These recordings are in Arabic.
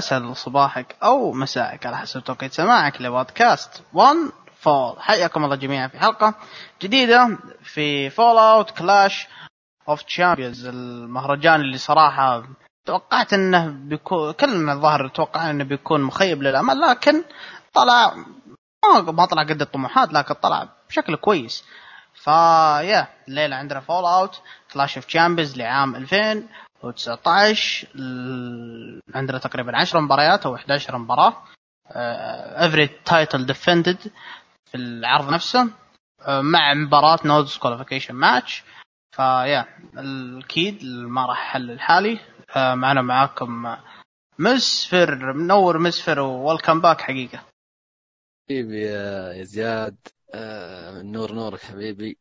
اسعد صباحك أو مساءك على حسب توقيت سماعك لبودكاست 1 Fall حياكم الله جميعا في حلقة جديدة في fallout Clash of Champions المهرجان اللي صراحة توقعت إنه بيكون كلنا الظاهر توقعنا إنه بيكون مخيب للأمل لكن طلع ما طلع قد الطموحات لكن طلع بشكل كويس. فيا الليلة عندنا fallout Clash of Champions لعام 2000 و19 عندنا تقريبا 10 مباريات أو 11 مباراة. every title defended في العرض نفسه آه، مع مباراة no disqualification match فيا أكيد ما راح احلل لحالي. آه، معنا معاكم مسفر منور مسفر و welcome back حقيقة. حبيبي يا زياد آه، نور نورك حبيبي.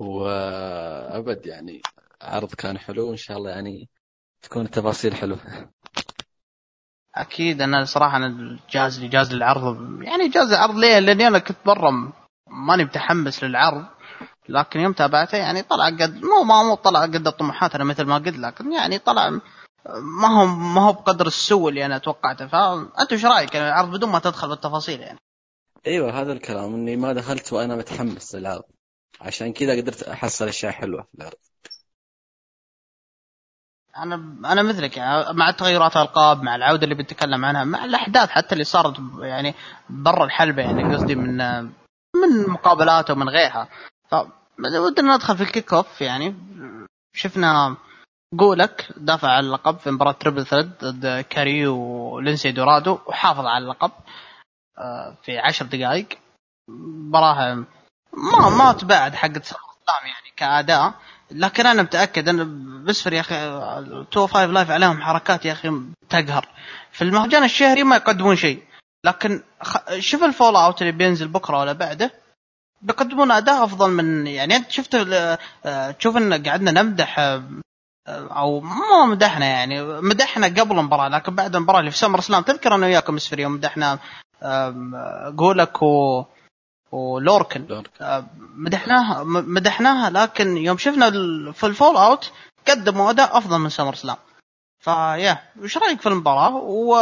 وأبد يعني عرض كان حلو وإن شاء الله يعني تكون التفاصيل حلوة. أكيد أنا صراحة أنا جاز لي جاز للعرض. يعني جاز العرض ليه؟ لاني أنا كنت برا ماني متحمس للعرض. لكن يوم تابعته يعني طلع قد مو ما مو طلع قد الطموحات أنا مثل ما قلت لكن يعني طلع ما هو ما هو بقدر السوء اللي أنا توقعته فانت إيش رأيك؟ يعني العرض بدون ما تدخل بالتفاصيل يعني. أيوه هذا الكلام إني ما دخلت وأنا متحمس للعرض. عشان كذا قدرت أحصل أشياء حلوة في العرض. أنا أنا مثلك يعني مع تغيرات الألقاب مع العودة اللي بنتكلم عنها مع الأحداث حتى اللي صارت يعني برا الحلبة يعني قصدي من من مقابلات ومن غيرها. ف ودنا ندخل في ال kickoff يعني. شفنا جولك دافع عن اللقب في مباراة triple threat ضد كاريو ولينسي دورادو وحافظ على اللقب آه، في عشر دقائق. مباراة ما ما تباعد حقت يعني كأداء. لكن أنا متأكد أنا بسفر يا أخي Two Five Live عليهم حركات يا أخي تقهر. في المهرجان الشهري ما يقدمون شيء. لكن شوف ال fallout اللي بينزل بكرة ولا بعده بيقدمون أداء أفضل من يعني أنت شفت تشوف إن قعدنا نمدح أو ما مدحنا يعني مدحنا قبل المباراة لكن بعد المباراة اللي في SummerSlam تذكر أنا وياكم مسفر يوم مدحنا قولك و ولوركن. آه، مدحناها مدحناها لكن يوم شفنا في ال fallout قدموا أداء أفضل من SummerSlam. فيا وش رأيك في المباراة؟ و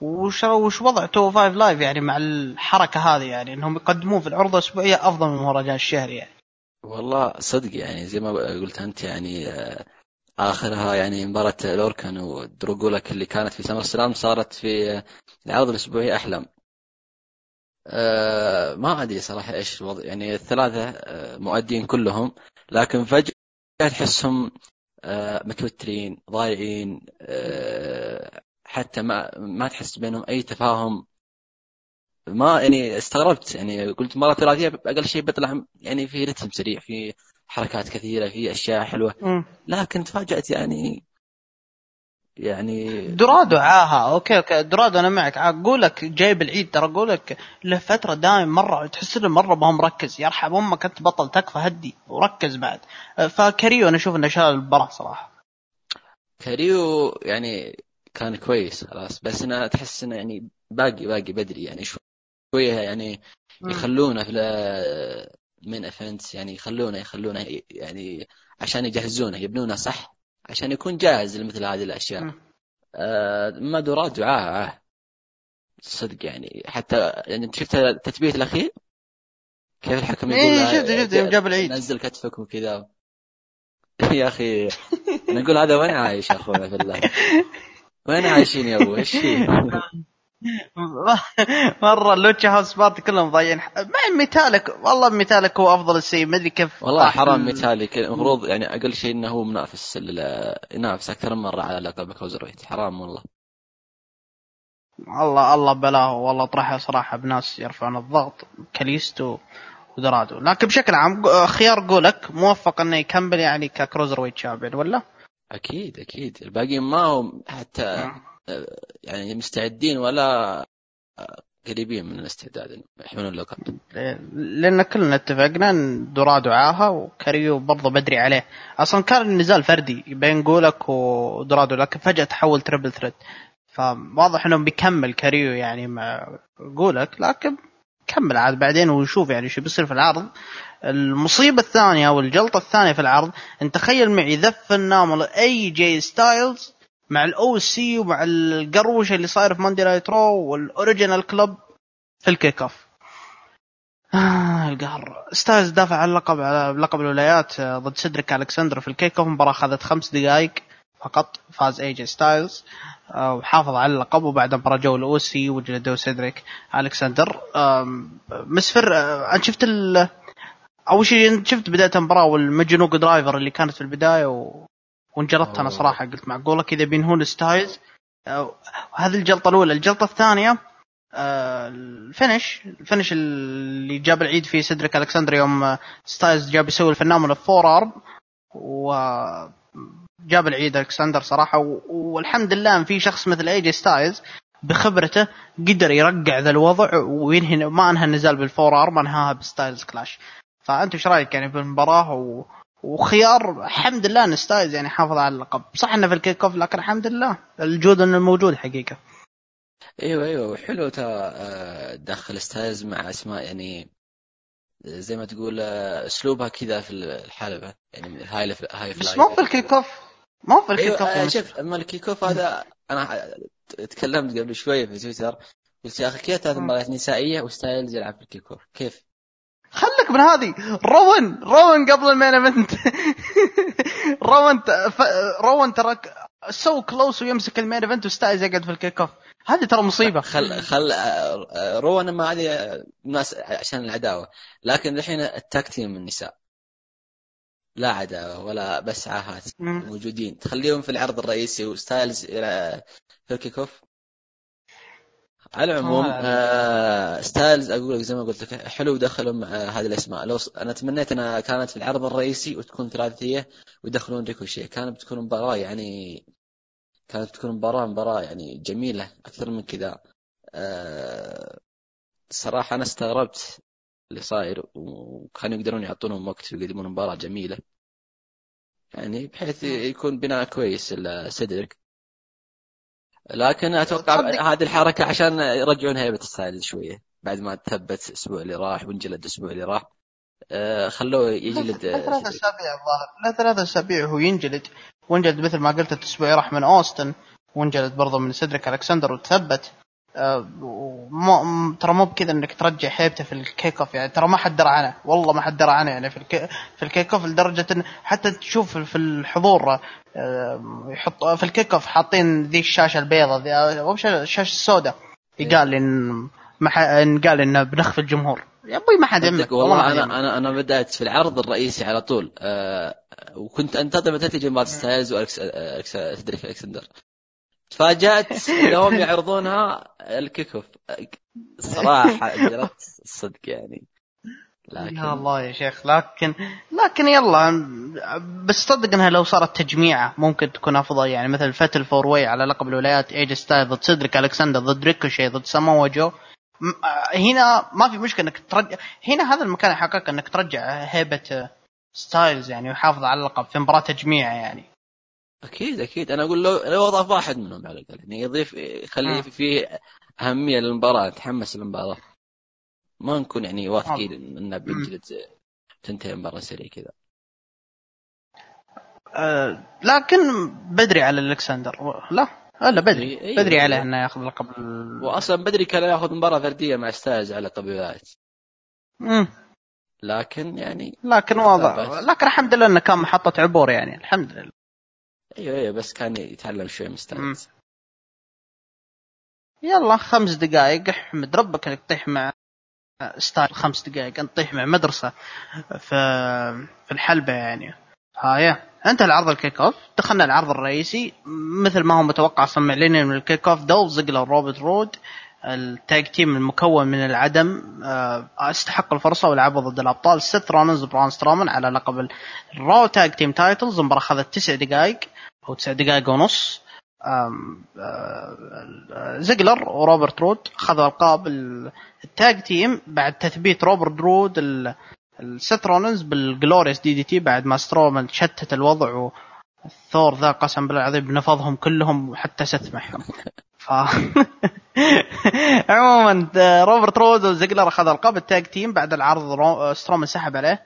وش وش وضع Two Five Live يعني مع الحركة هذه يعني إنهم يقدمون في العروض الأسبوعية أفضل من المهرجان الشهري يعني. والله صدق يعني زي ما قلت أنت يعني آه، آخرها يعني مباراة لوركن ودرو جولك اللي كانت في SummerSlam صارت في العرض الأسبوعي أحلم. ما أدري صراحة إيش الوضع يعني الثلاثة آه، مؤدين كلهم لكن فجأة تحسهم آه، متوترين ضايعين حتى ما ما تحس بينهم أي تفاهم. ما يعني استغربت يعني قلت مرة ثلاثيه أقل شيء بيطلع يعني في رتم سريع في حركات كثيرة في أشياء حلوة. لكن تفاجأت يعني يعني دورادو عاها okay okay دورادو أنا معك. أقول لك جايب العيد ترى أقول لك له فتره دائم مرة تحس إنه مرة ما هو مركز يرحم أمك أنت بطل تكفى هدي وركز بعد. فكاريو أنا أشوف إنه شال المباراه صراحة. كاريو يعني كان كويس خلاص. بس أنا تحس إنه يعني باقي باقي بدري يعني شوية يعني يخلونه في main events يعني يخلونه يخلونه يعني عشان يجهزونه يبنونه صح. عشان يكون جاهز لمثل هذه الأشياء. آه ما دورادو عاها صدق يعني. حتى يعني أنت شفت التثبيت الأخير؟ كيف الحكم يقول إيه شفت شفت يوم جاب العيد. نزل كتفك وكذا يا أخي نقول هذا وين عايش أخونا في الله؟ وين عايشين يا أبو؟ إيش مرة ال Lucha House Party كلهم ضايعين. مع ميتالك والله ميتالك هو أفضل شيء ما أدري كيف. والله حرام ميتالك المفروض يعني أقل شيء إنه هو منافس ينافس أكثر من مرة على لقب cruiserweight. حرام والله. الله الله بلاه. والله طرحه صراحة بناس يرفعون الضغط. كاليستو ودورادو لكن بشكل عام خيار قولك موفق إنه يكمل يعني ك cruiserweight champion ولا؟ أكيد أكيد. الباقيين ما هم حتى. يعني مستعدين ولا قريبين من الاستعداد يحملون اللقب. لأن كلنا اتفقنا أن دورادو عاها وكاريو برضه بدري عليه. أصلا كان النزال فردي بين جولك ودورادو لكن فجأة تحول triple threat فواضح انه بيكمل كاريو يعني مع جولك لكن كمل عاد بعدين ونشوف يعني شو بيصير في العرض. المصيبة الثانية أو الجلطة الثانية في العرض أنت تخيل معي the phenomenal أي جي ستايلز مع ال OC ومع القروشة اللي صاير في Monday Night Raw وال Original Club في ال kickoff آه القهر. ستايلز دافع عن اللقب على لقب الولايات آه، ضد سيدريك ألكسندر في ال kickoff مباراه أخذت خمس دقائق فقط فاز اي جي ستايلز وحافظ على اللقب وبعد مباراة جو ال OC وجلدوا سيدريك ألكسندر. مسفر آه، انت شفت أول شيء شفت بداية المباراة وال Michinoku Driver اللي كانت في البداية و... وانجلطت أنا صراحة قلت معقوله كذا بينهون ستايلز هذه الجلطة الأولى. الجلطة الثانية آه، ال finish ال finish اللي جاب العيد فيه سيدريك الكسندر يوم ستايلز جا بيسوي ال Phenomenal Forearm وجاب العيد ألكسندر صراحة والحمد لله إن في شخص مثل AJ Styles بخبرته قدر يرقع ذا الوضع وينهي ما أنهى النزال بال Forearm أنهاها ب Styles Clash. فأنت إيش رأيك يعني بالمباراة و... وخيار الحمد لله إن ستايلز يعني حافظ على اللقب. صح إنه في ال kickoff لكن الحمد لله الجود إنه موجود حقيقة. أيوه أيوه حلو ترى آه، دخل ستايلز مع أسماء يعني زي ما تقول آه، أسلوبها كذا في الحلبة. يعني هاي هاي بس مو في ال kickoff مو في ال kickoff أيوة شوف أما ال kickoff هذا أنا تكلمت قبل شوية في تويتر قلت يا أخي كيف ثلاث مباريات نسائية وستايلز يلعب في ال kickoff؟ كيف؟ خلك من هذه. روين روين قبل ال main event. روين روين ترى so close ويمسك ال main event وستايلز يقعد في ال kickoff هذه ترى مصيبة. خل خل روين ما هذه ناس عشان العداوة. لكن الحين ال tag team النساء. لا عداوة ولا بس عاهات. موجودين. تخليهم في العرض الرئيسي وستايلز في الكيك اوف على العموم آه ستايلز أقول لك زي ما قلت لك حلو دخلهم آه هذه الأسماء. لو أنا تمنيت أنها كانت في العرض الرئيسي وتكون ثلاثيه ويدخلون ريكوشي. كانت بتكون مباراة يعني كانت بتكون مباراة مباراة يعني جميلة أكثر من كذا. آه صراحة أنا استغربت اللي صاير وكانوا يقدرون يعطونهم وقت ويقدمون مباراة جميلة. يعني بحيث يكون بناء كويس السيدريك لكن أتوقع هذه الحركه عشان يرجعون هيبه الستايلز شوية بعد ما تثبت الأسبوع اللي راح وانجلد الأسبوع اللي راح آه خلوه يجلد ثلاث اسابيع الظاهر لا ثلاث اسابيع هو ينجلد وانجلد مثل ما قلت الأسبوع راح من اوستن وانجلد برضه من سيدريك الكسندر وتثبت آه ترى مو بكذا إنك ترجع هيبته في ال kickoff يعني ترى ما حد درى عنه والله ما حد درى عنه يعني في ال kick في ال kickoff لدرجة إن حتى تشوف في الحضور آه يحط في ال kickoff حاطين ذي الشاشة البيضاء ذي مو الشاشه السوداء. يقال إن ما قال إنه بنخف الجمهور. يا أبوي ما حد يمك والله أنا أنا أنا بدأت في العرض الرئيسي على طول أه وكنت أنتظر متى تجي مباراه ستايلز والكسندر إلكسندر؟ تفاجأت انهم يعرضونها ال kickoff صراحة جرت الصدق يعني. لكن يا الله يا شيخ لكن لكن يلا بس صدق إنها لو صارت تجميعة ممكن تكون أفضل. يعني مثل fatal four way على لقب الولايات AJ Styles ضد سيدريك الكسندر ضد ريكوشي ضد ساموا جو هنا ما في مشكلة إنك ترجع هنا هذا المكان حقك إنك ترجع هيبة ستايلز يعني ويحافظ على اللقب في مباراة تجميع يعني. أكيد أكيد. أنا أقول لو لو أضاف واحد منهم على الأقل. يعني يضيف يخلي آه. فيه أهمية للمباراة نتحمس للمباراة. ما نكون يعني واثقين إنه بينجلد تنتهي المباراه سريع كذا. أه لكن بدري على الكسندر لا لا بدري. إيه بدري عليه إنه ياخذ لقب واصلا بدري كان ياخذ مباراة فردية مع ستايلز على لقب الولايات لكن يعني لكن واضح لكن الحمد لله انه كان محطة عبور يعني. الحمد لله. أيوه أيوه بس كان يتعلم شوي مستانس يلا خمس دقائق احمد ربك إنك تطيح مع ستايلز خمس دقائق أنت تطيح مع مدرسة في في الحلبة يعني. هاي انتهى العرض ال kickoff. دخلنا العرض الرئيسي. مثل ما هو متوقع أصلا معلنين من ال kickoff. دول زيجلر روبرت رود ال tag team المكون من العدم آه، استحق الفرصة ولعبوا ضد الأبطال. ست رونز بران سترومان على لقب ال Raw tag team titles. المباراه أخذت تسع دقائق أو تسع دقائق ونص. زيجلر وروبرت رود أخذوا ألقاب ال tag team بعد تثبيت روبرت رود الست رونز بالجلوريس دي دي تي بعد ما سترومان شتت الوضع ثور ذا قسم بالله العظيم بنفضهم كلهم وحتى ست ف عموما روبرت رود وزيجلر أخذ ألقاب التاج تيم بعد العرض سترومان سحب عليه.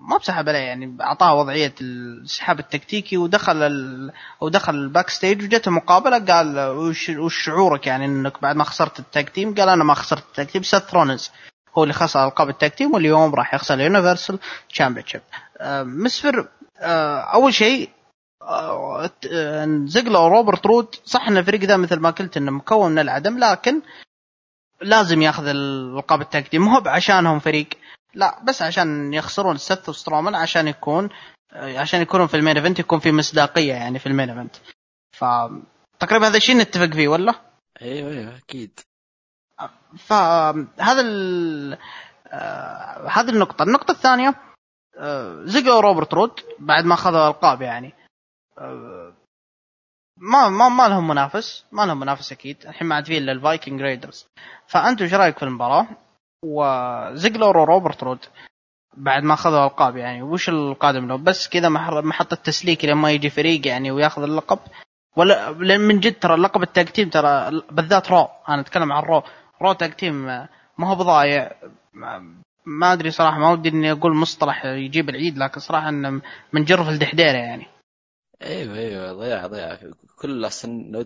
ما بسحب عليه يعني أعطاه وضعية السحاب التكتيكي ودخل ال... ودخل الباك ستيج وجته مقابله قال وش, وش شعورك يعني إنك بعد ما خسرت التاج تيم؟ قال أنا ما خسرت التاج تيم. سيث رونز هو اللي خسر ألقاب ال tag team واليوم راح يخسر ال Universal Championship. مسفر آه، أول شيء آه، زيجلر وروبرت رود. صح إن الفريق ذا مثل ما قلت إنه مكون من العدم لكن لازم ياخذ القاب ال tag team مو عشانهم فريق. لا بس عشان يخسرون ست وسترومان عشان يكون عشان يكونون في ال main event يكون في مصداقية يعني في ال main event. ف تقريبا هذا الشيء نتفق فيه ولا؟ أيوه أيوه أكيد. فهذا ال... آه هذه النقطة، النقطة الثانية آه زيجلر وروبرت رود بعد ما اخذوا القاب يعني. ما ما ما لهم منافس، ما لهم منافس أكيد، الحين ما عاد في إلا ال Viking Raiders. فانتم إيش رايك في المباراة؟ وزيجلر وروبرت رود بعد ما أخذوا ألقاب يعني وش القادم له بس كذا محطة تسليك لما يجي فريق يعني ويأخذ اللقب. ولا من جد ترى اللقب ال tag team ترى بالذات Raw أنا أتكلم عن Raw. Raw tag team ما هو بضايع. ما أدري صراحة ما ودي إني أقول مصطلح يجيب العيد لكن صراحة إنه من جرف لدحديرة يعني. أيوه أيوه ضياع ضياع. كل أصلا لو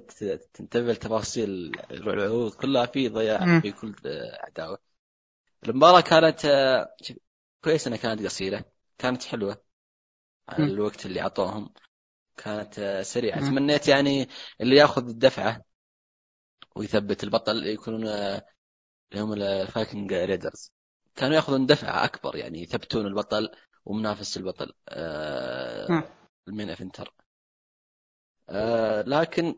تنتبه لتفاصيل العروض كلها في ضياع في كل عداوة. المباراة كانت كويس إنها كانت قصيرة كانت حلوة على الوقت اللي أعطوهم. كانت سريعة. تمنيت يعني اللي ياخذ الدفعة ويثبت البطل يكونون اللي هم ال Viking Raiders. كانوا ياخذون دفعة أكبر يعني يثبتون البطل ومنافس البطل. ال main eventer آه لكن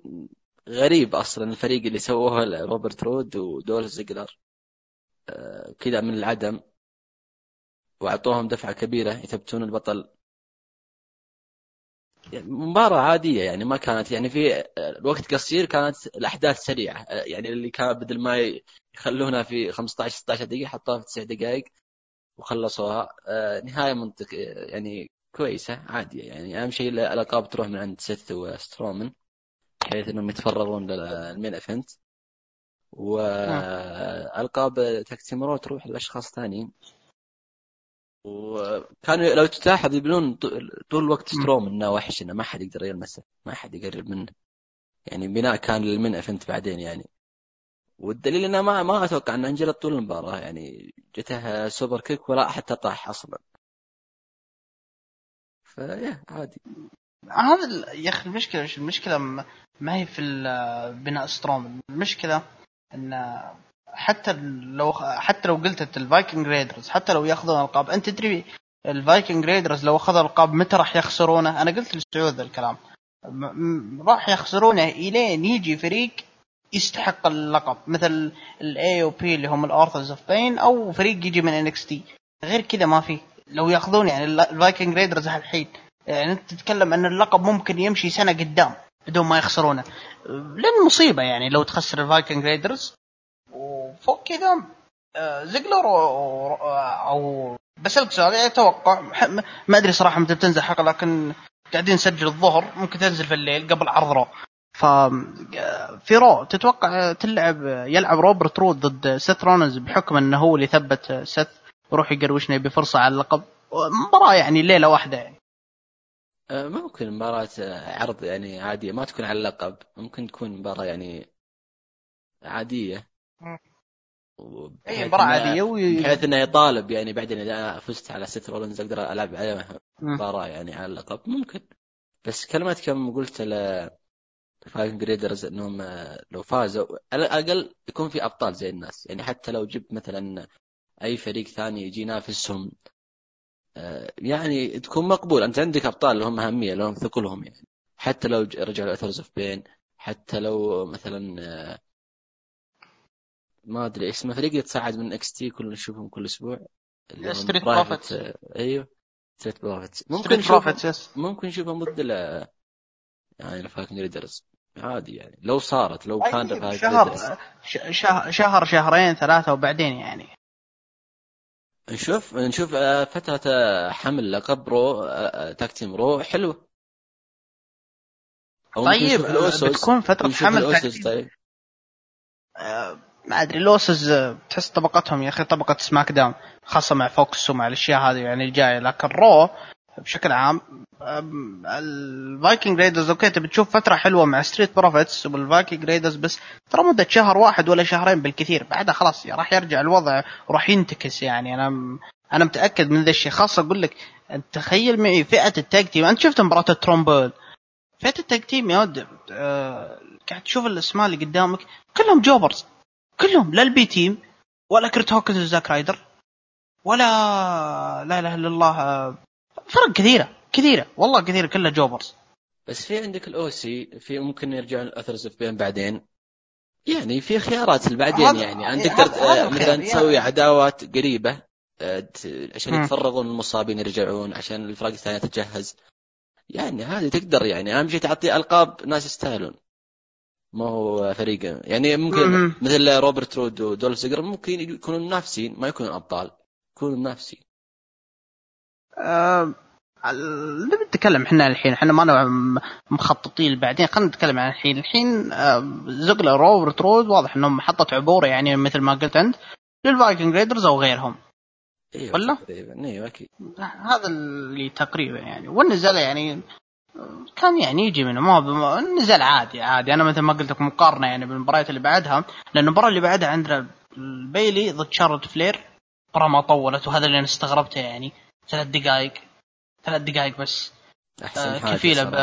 غريب أصلا الفريق اللي سووه روبرت رود ودولف زيجلر. كذا من العدم. وأعطوهم دفعة كبيرة يثبتون البطل. يعني مباراة عادية يعني ما كانت يعني في الوقت قصير كانت الأحداث سريعة. يعني اللي كان بدل ما يخلونها في 15 16 دقيقة حطوها في 9 دقائق وخلصوها. آه، نهاية منطق يعني كويسة عادية يعني. أهم شيء الألقاب تروح من عند سيث وسترومن بحيث إنهم يتفرغون للمين افنت والقاب tag team Raw تروح لأشخاص ثانيين. وكانوا لو تلاحظ يبنون طول الوقت ستروم إنه وحش إنه ما حد يقدر يلمسه ما حد يقرب منه. يعني بناء كان لل main event بعدين يعني. والدليل إنه ما ما أتوقع إنه انجلط طول المباراة يعني. جته super kick ولا حتى طاح أصلا. فيا عادي. هذا يا أخي المشكلة مش المشكلة؟ ما هي في بناء ستروم. المشكلة إن حتى لو حتى لو قلت ال Viking Raiders حتى لو يأخذون ألقاب أنت تدري ال Viking Raiders لو أخذوا ألقاب متى راح يخسرونه؟ أنا قلت لسعود الكلام. راح يخسرونه إلين يجي فريق يستحق اللقب. مثل ال AOP اللي هم ال Authors of Pain أو فريق يجي من NXT غير كذا ما في. لو ياخذون يعني ال Viking Raiders الحين يعني أنت تتكلم أن اللقب ممكن يمشي سنة قدام بدون ما يخسرونه. لأن مصيبة يعني لو تخسر ال Viking Raiders وفوق كذا آه، زيجلر أو بسالك سؤال أتوقع ما أدري صراحة متى بتنزل حلقة لكن قاعدين نسجل الظهر ممكن تنزل في الليل قبل عرض Raw. ف آه، في Raw تتوقع تلعب يلعب روبرت رود ضد سيث رولنز بحكم إنه هو اللي ثبت سيث وروح يقروشنا بفرصة على اللقب. مباراة يعني ليلة واحدة يعني. آه، ممكن مباراة عرض يعني عادية. ما تكون على اللقب. ممكن تكون مباراة يعني عادية. أي مباراة عادية بحيث إنه يطالب يعني بعدين اذا فزت على سيث رولنز أقدر ألعب عليه مباراة يعني على اللقب. ممكن. بس كلمتك كم قلت ل Viking Raiders إنهم آه، لو فازوا على الأقل يكون في أبطال زي الناس. يعني حتى لو جبت مثلا أي فريق ثاني يجي ينافسهم. آه، يعني تكون مقبول. أنت عندك أبطال لهم أهمية لهم ثقلهم يعني. حتى لو رجعوا Authors of Pain حتى لو مثلا آه، ما أدري اسمه فريق يتصاعد من NXT كل نشوفهم كل أسبوع Private، Profits. آه، أيوه Street Profits ممكن Street Profits ممكن نشوفهم ضد يعني ال Viking Raiders عادي يعني. لو صارت لو كان طيب الفايكنج شهر شهر شهر شهرين ثلاثة وبعدين يعني. نشوف نشوف آه، فترة آه، حمل لقب Raw آه، tag team Raw حلوة أو طيب بتكون فترة حمل. طيب. آه، ما أدري ال Usos آه، تحس طبقتهم يا أخي طبقة SmackDown خاصة مع Fox ومع الأشياء هذه يعني الجاية لكن Raw بشكل عام ال Viking Raiders okay تبي تشوف فترة حلوة مع Street Profits وال Viking Raiders بس ترى مدة شهر واحد ولا شهرين بالكثير. بعدها خلاص راح يرجع الوضع وراح ينتكس يعني. أنا أنا متأكد من ذا الشيء. خاصة أقول لك انت تخيل معي فئة ال tag team. أنت شفت مباراة ال turmoil فئة ال tag team يا ود آه، قاعد تشوف الأسماء اللي قدامك كلهم jobbers. كلهم لا ال B-Team ولا كيرت هوكنز وزاك رايدر ولا لا إله إلا الله آه، فرق كثيرة كثيرة. والله كثيره كلها jobbers. بس في عندك ال OC في ممكن يرجعون ال Authors of Pain بعدين. يعني في خيارات بعدين يعني. أنت تقدر آه، مثلا يعني. تسوي عداوات قريبة آه، عشان. يتفرغون المصابين يرجعون عشان الفرق الثانية تتجهز يعني هذه تقدر يعني. أهم شيء تعطي ألقاب ناس يستاهلون. ما هو فريق. يعني ممكن مم. مثل روبرت رود ودولف زيجلر ممكن يكونوا منافسين ما يكونوا أبطال يكونوا منافسين. آه، نبي نتكلم إحنا الحين إحنا ما مخططين بعدين خلينا نتكلم عن الحين. الحين آه، زيجلر روبرت رود واضح إنهم محطة عبور يعني مثل ما قلت أنت لل Viking Raiders أو غيرهم. إيوه ولا؟ تقريبا. إيوه أكيد. هذا اللي تقريبا يعني. والنزال يعني آه، كان يعني يجي منه. ما النزال عادي عادي. أنا مثل ما قلت لك مقارنة يعني بالمباريات اللي بعدها لأن المباراة اللي بعدها عندنا البيلي ضد شارلوت فلير مباراه ما طولت وهذا اللي أنا استغربته يعني. ثلاث دقائق ثلاث دقائق بس. أحسن آه، كفيلة. ب...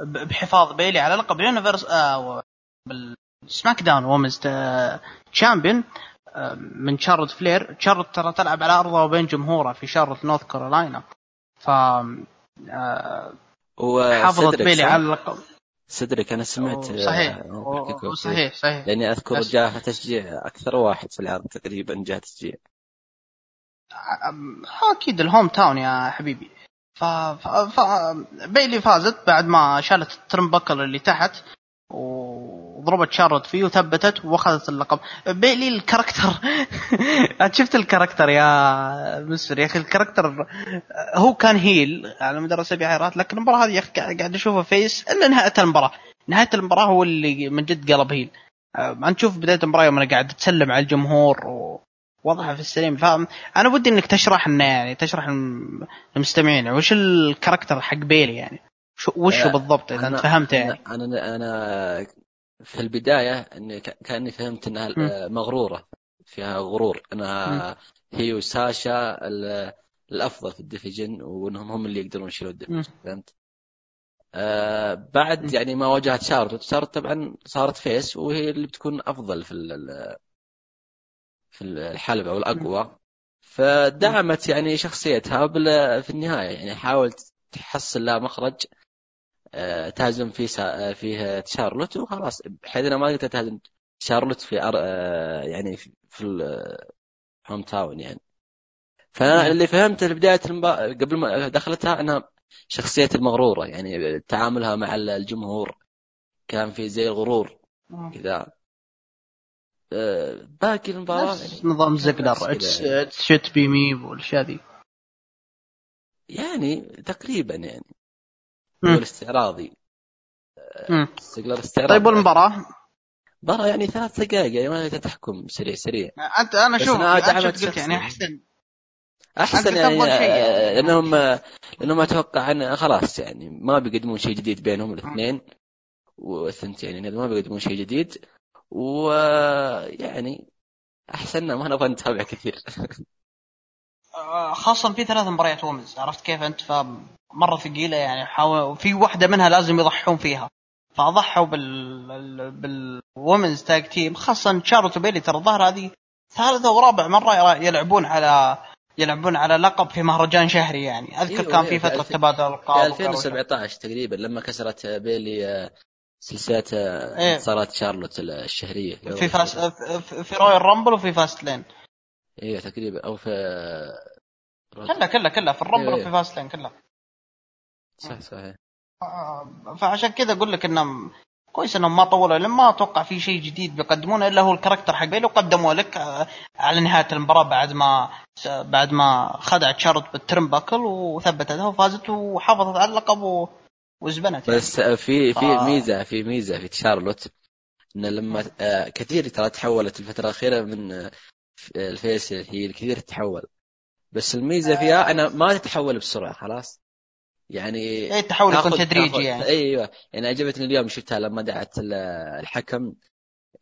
بحفاظ بيلي على لقب ال Universe آه بال SmackDown women's champion آه، من شارلوت فلير. شارلوت ترى تلعب على ارضها وبين جمهورها في شارلوت نورث كارولاينا ف حافظت بيلي؟ على اللقب سيدريك أنا سمعت صحيح. صحيح صحيح. لأني أذكر جاه تشجيع أكثر واحد في العرض تقريبا جاه تشجيع. أكيد ال home town يا حبيبي. ف... ف... بيلي فازت بعد ما شالت ال turnbuckle اللي تحت وضربت شارلوت فيه وثبتت وأخذت اللقب. بيلي ال character. أنت شفت ال character يا مسفر يا أخي؟ ال character هو كان heel على مدار اسابيع حيرات لكن المباراة هذه يا أخي قاعد أشوفه face إلا نهاية المباراة. نهاية المباراة هو اللي من جد قلب heel. أنت تشوف بداية المباراة يوم أنا قاعدة تسلم على الجمهور ووضعها في السليم. فانا ودي إنك تشرح لنا يعني تشرح المستمعين وش ال character حق بيلي يعني؟ شو وشه آه، بالضبط إذا أنت فهمته يعني؟ أنا أنا أنا في البداية إني كأني فهمت إنها. آه، مغرورة فيها غرور. انها هي وساشا ال- الأفضل في ال division وإنهم هم اللي يقدرون يشيلون ال division فهمت؟ آه بعد. يعني ما واجهت شارلوت. شارلوت طبعا صارت face وهي اللي بتكون أفضل في في الحلبة والاقوى فدعمت يعني شخصيتها في النهاية. يعني حاولت تحصل لها مخرج آه، تهزم فيه سا... آه، فيه شارلوت وخلاص. بحيث إنها ما تقدر تهزم شارلوت في أر... آه، يعني في, في ال home town يعني. فاللي فهمته في بداية المبا... قبل ما دخلتها إنها شخصية المغرورة. يعني تعاملها مع الجمهور. كان في زي الغرور كذا. آه، باقي المباراه نفس نظام زقلر نفس كذا. it should be me والأشياء ذي يعني تقريبا يعني. هو الاستعراضي مم. سيجلر استعراضي. طيب والمباراة؟ مباراة يعني ثلاث دقائق يعني ما تحكم سريع سريع. أنت أنا شوف شفت قلت يعني. أحسن. أحسن يعني يعني. آه، لأنهم لأنهم أتوقع أن خلاص يعني ما بيقدمون شيء جديد بينهم الاثنين. والثنتين يعني ما بيقدمون شيء جديد. ويعني أحسن ما نبغى نتابع كثير. آه، خاصة في ثلاث مباريات وومنز عرفت كيف أنت؟ فمرة ثقيلة يعني حاول في واحدة منها لازم يضحون فيها. فضحوا بال بال women's tag team خاصة شارلوت وبيلي. ترى الظاهر هذه ثالثة ورابع مرة يلعبون على يلعبون على لقب في مهرجان شهري يعني. أذكر أيوة، كان أيوة، في الف- تبادل القاب 2017 تقريبا لما كسرت بيلي آه، سلسلة آه، إيه. انتصارات شارلوت الشهرية. في فاس في- في رويال رامبل وفي فاست لين. أيوه تقريبا أو في كلها كلها كلها. في الرامبل أيوة، وفي فاست لين كلها. صح صحيح آه، فعشان كذا أقول لك إنهم كويس إنهم ما طولوا لأن ما أتوقع في شيء جديد بيقدمونه إلا هو ال character حق بيلي وقدموه لك آه، على نهاية المباراة بعد ما بعد ما خدعت شارلوت بال turnbuckle وثبتتها وفازت وحافظت على اللقب و... وزبنت يعني. بس في في آه. ميزة في ميزة في شارلوت ان لما آه، كثير ترى تحولت الفترة الأخيرة من آه، الفيس هي كثير تتحول بس الميزة فيها أنا ما تتحول بسرعة خلاص. يعني إيه التحول يكون تدريجي يعني. أيوه. يعني عجبتني اليوم شفتها لما دعت ال- الحكم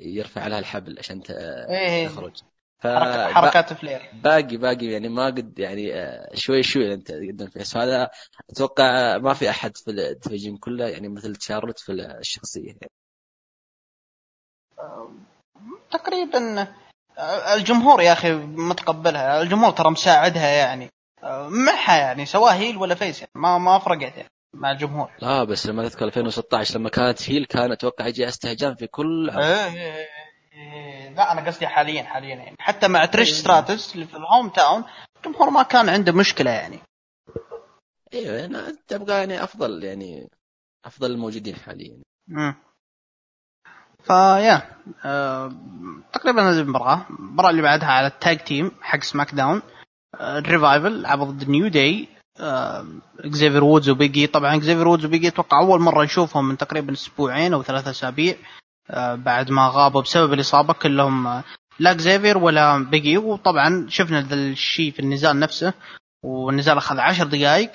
يرفع لها الحبل عشان إيه. تخرج. ف حركات فلير. باقي باقي يعني ما قد يعني آه، شوي شوي أنت تقدم فيه بس هذا أتوقع ما في أحد في التفجيم كله يعني مثل شارلوت في الشخصية. يعني. تقريبا آه، الجمهور يا أخي متقبلها. الجمهور ترى مساعدها يعني. معها يعني سواء heel ولا face يعني. ما ما فرقت يعني مع الجمهور. لا بس لما تذكر 2016 لما كانت heel كان أتوقع يجي استهجان في كل عرض. إيه، إيه، إيه، لا أنا قصدي حاليا حاليا يعني. حتى مع تريش ستراتس اللي في ال home town الجمهور ما كان عنده مشكلة يعني. أيوه أنا تبغى يعني أفضل يعني أفضل الموجودين حاليا. امم فيا آه تقريبا هذه المباراة. المباراة اللي بعدها على ال tag team حق سماك داون آه الريفايفل لعبوا ضد نيو داي اكزيفير وودز وبيجي طبعا اكزيفير وودز وبيجي أتوقع أول مرة نشوفهم من تقريبا أسبوعين أو ثلاثة أسابيع. بعد ما غابوا بسبب الإصابة كلهم آه لا إكزيفير ولا بيجي وطبعا شفنا ذا الشيء في النزال نفسه والنزال أخذ عشر دقائق.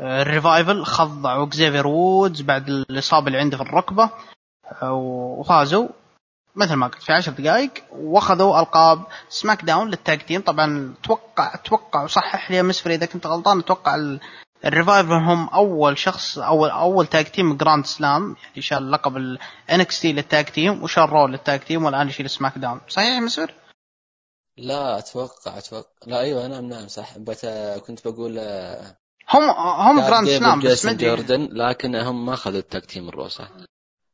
آه، الريفايفل خضعوا إكزيفير وودز بعد الإصابة اللي عنده في الركبة وفازوا. مثل ما قلت في عشر دقائق وأخذوا ألقاب سماك داون لل tag team. طبعا أتوقع أتوقع وصحح لي يا مسفري إذا كنت غلطان أتوقع ال- الريفايفل هم أول شخص أول أول tag team grand slam يعني شال لقب الانكس تي لل tag team وشال رو لل tag team والآن يشيل سماك داون صحيح يا مسفر؟ لا أتوقع أتوقع. لا أيوه نعم نعم صح. بت... كنت بقول آه، هم هم grand slam بس جوردن لكن هم ما أخذوا ال tag team الرو صح؟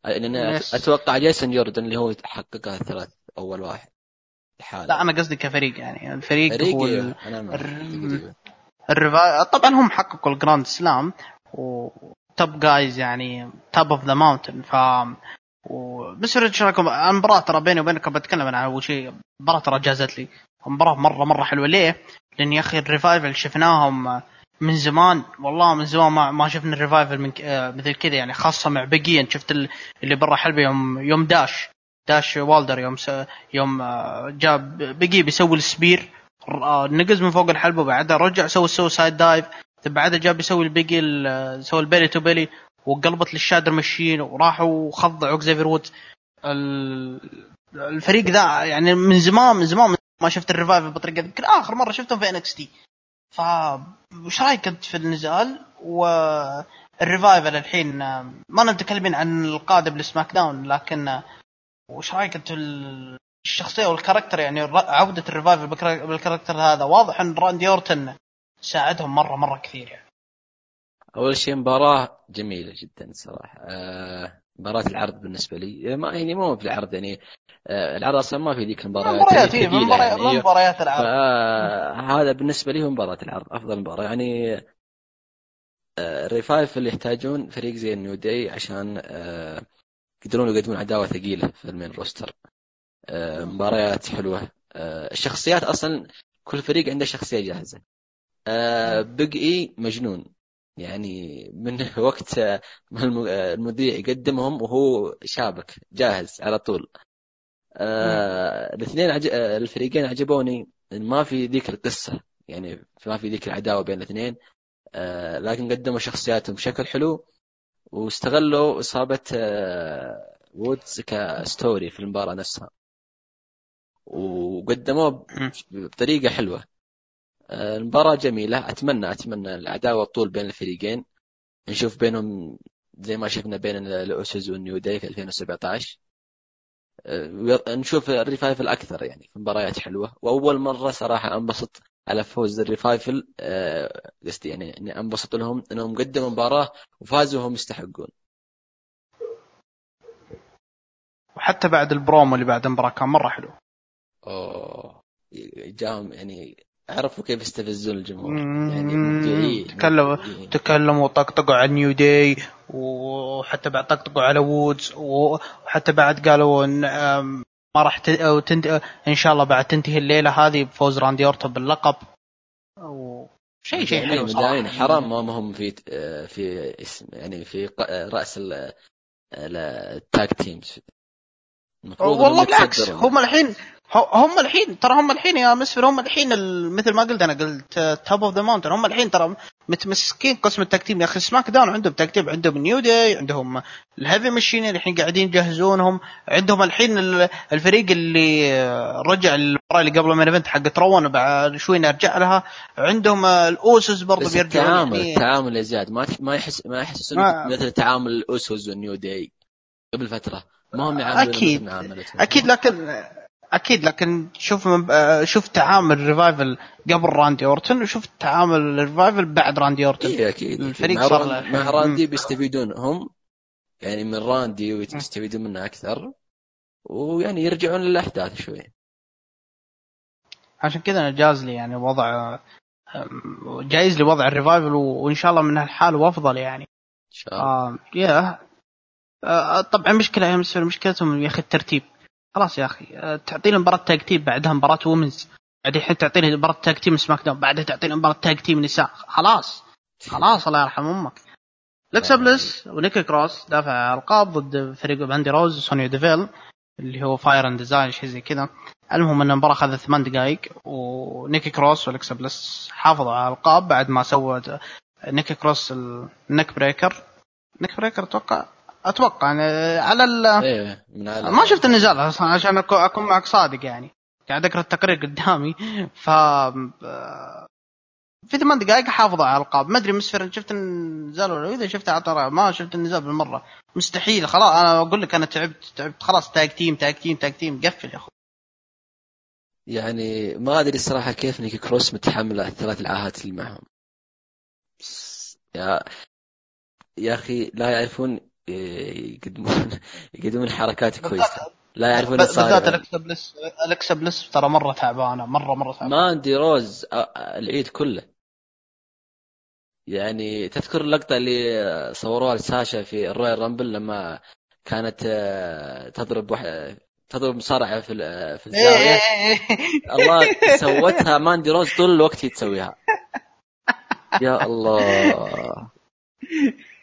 لأن yes. أتوقع جيسون جوردن اللي هو حققها الثلاث أول واحد. لحاله. لا أنا قصدي كفريق يعني الفريق فريق هو ال- أنا معك. الر- الريفا... طبعا هم حققوا ال grand slam و top guys يعني top of the mountain ف بس إيش رأيكم المباراة ترى بيني وبينكم بتكلم أنا أول شيء المباراة ترى جازت لي مباراة مرة مرة حلوة ليه؟ لأن يا أخي الريفايفل شفناهم من زمان والله من زمان ما, ما شفنا الريفايفل من آه، مثل كذا يعني خاصة مع بيجين شفت ال- اللي برا حلبة يوم يوم داش داش وايلدر يوم. يوم آه، جا بيجي بيسوي ال spear نقز من فوق الحلبة وبعدها رجع سوى ال suicide dive بعدها جا بيسوي البيجي ال- سوى ال belly to belly وقلبت لل Shatter Machine وراحوا خضعوا اكزيفير وودز ال- الفريق ذا يعني من زمان من زمان ما شفت الريفايفل بالطريقة ذي. يمكن آخر مرة شفتهم في انكس تي ف وش رأيك أنت في النزال والريفايفل الحين؟ آه، ما نتكلمين عن القادم لسماك داون لكن آه، وش رأيك أنت ال- الشخصية وال character يعني عودة الريفايفل بال chara- بال character هذا واضح إن راندي أورتن ساعدهم مرة مرة كثير يعني. أول شيء مباراة جميلة جدا صراحة. آه، مباراة العرض بالنسبة لي ما يعني مو بالعرض يعني آه، العرض أصلا ما في ذيك المباريات مباريات مباريات يعني. أيوه. مباريات العرض. فهذا بالنسبة لي هو مباراة العرض أفضل مباراة. يعني آه، ال Revival يحتاجون فريق زي ال New Day عشان آه، يقدرون يقدمون عداوة ثقيلة في ال main roster. آه، مباريات حلوة. آه، الشخصيات أصلا كل فريق عنده شخصية جاهزة. آه، Big E مجنون. يعني من وقت آه، ما الم- آه، المذيع يقدمهم وهو شابك جاهز على طول. آه، الاثنين عج... آه، الفريقين عجبوني. ما في ذيك القصة. يعني ما في ذيك العداوة بين الاثنين. آه، لكن قدموا شخصياتهم بشكل حلو واستغلوا إصابة آه، وودز كستوري في المباراة نفسها. وقدموه. بطريقة حلوة. آه، المباراة جميلة. أتمنى أتمنى العداوة طول بين الفريقين. نشوف بينهم زي ما شفنا بين ال Usos وال New Day في 2017 آه، نشوف ال Revival أكثر يعني. في مباريات حلوة. وأول مرة صراحة أنبسط على فوز ال Revival. آه، قصدي يعني إني أنبسط لهم إنهم قدموا مباراة وفازوا وهم يستحقون. وحتى بعد البرومو اللي بعد المباراة كان مرة حلو. اوه جاهم يعني عرفوا كيف يستفزون الجمهور. يعني تكلموا. تكلموا وطقطقوا على New Day وحتى بعد طقطقوا على وودز وحتى بعد قالوا إن ما راح تنت... إن شاء الله بعد تنتهي الليلة هذه بفوز راندي أورتون باللقب. شيء شيء حلو مبدعين صراحة. حرام ما هم في آه، في اسم يعني في آه، رأس ال- ال- ال tag teams المفروض والله بالعكس. هم الحين هم الحين ترى هم الحين يا مسفر هم الحين ال- مثل ما قلت أنا قلت top of the mountain هم الحين ترى متمسكين قسم ال tag team يا أخي SmackDown عندهم tag team عندهم New Day عندهم ال Heavy Machinery الحين قاعدين يجهزونهم. عندهم الحين ال- الفريق اللي رجع المباراه اللي قبل ال main event حقت روان بعد شوي نرجع لها. عندهم ال Usos برضه بيرجعون التعامل يعني التعامل يا زياد ما ما يحس ما ما- مثل تعامل ال Usos وال New Day قبل فترة. ما هم يعاملون معاملتهم. أكيد لكن أكيد لكن شوف آه، شوف تعامل Revival قبل راندي اورتون وشوف تعامل ال Revival بعد راندي اورتون اي أكيد الفريق صار راند- مع. راندي بيستفيدون هم يعني من راندي ويستفيدون منه أكثر ويعني يرجعون للأحداث شوي. عشان كذا أنا جاز لي يعني وضع جايز لي وضع ال Revival وإن شاء الله من هالحال وأفضل يعني. إن شاء الله. آه يا آه طبعا مشكلة يا مسفر مشكلتهم يا أخي الترتيب. خلاص يا أخي. آه تعطيني مباراة tag team بعدها مباراة women's بعدين الحين تعطيني مباراة tag team SmackDown. بعدها تعطيني مباراة tag team نساء. خلاص. خلاص الله يرحم أمك. الكسا بليس ونيكي كروس دافع ألقاب ضد فريق ماندي روز وسونيا ديفيل اللي هو Fire and Desire شيء زي كذا. المهم إن المباراة اخذت ثمان دقائق ونيكي كروس والكسا بليس حافظوا على الألقاب بعد ما سوت نيكي كروس ال neckbreaker neckbreaker أتوقع أتوقع يعني على ال إيه من على ما شفت النزال أصلا عشان أكون معك صادق يعني. قاعد أقرأ التقرير قدامي. ف في ثمان دقائق حافظوا على الألقاب. ما أدري مسفر شفت النزال ولا إذا شفته ترى ما شفت النزال بالمرة. مستحيل. خلاص أنا أقول لك أنا تعبت تعبت. خلاص tag team tag team tag team. قفل يا أخوي. يعني ما أدري الصراحه كيف نيكي كروس متحملة الثلاث العاهات اللي معهم. يا يا أخي لا يعرفون يقدمون يقدمون حركات كويسة. لا يعرفون بالذات يصارعون الكسا بلس الكسا بلس ترى مرة تعبانة مره مرة تعبانة. ماندي روز العيد كله. يعني تذكر اللقطة اللي صوروها لساشا في ال Royal Rumble لما كانت آه، تضرب وح... تضرب مصارعة في في إيه، الزاوية. إيه، إيه. الله سوتها ماندي روز طول الوقت هي تسويها. يا الله.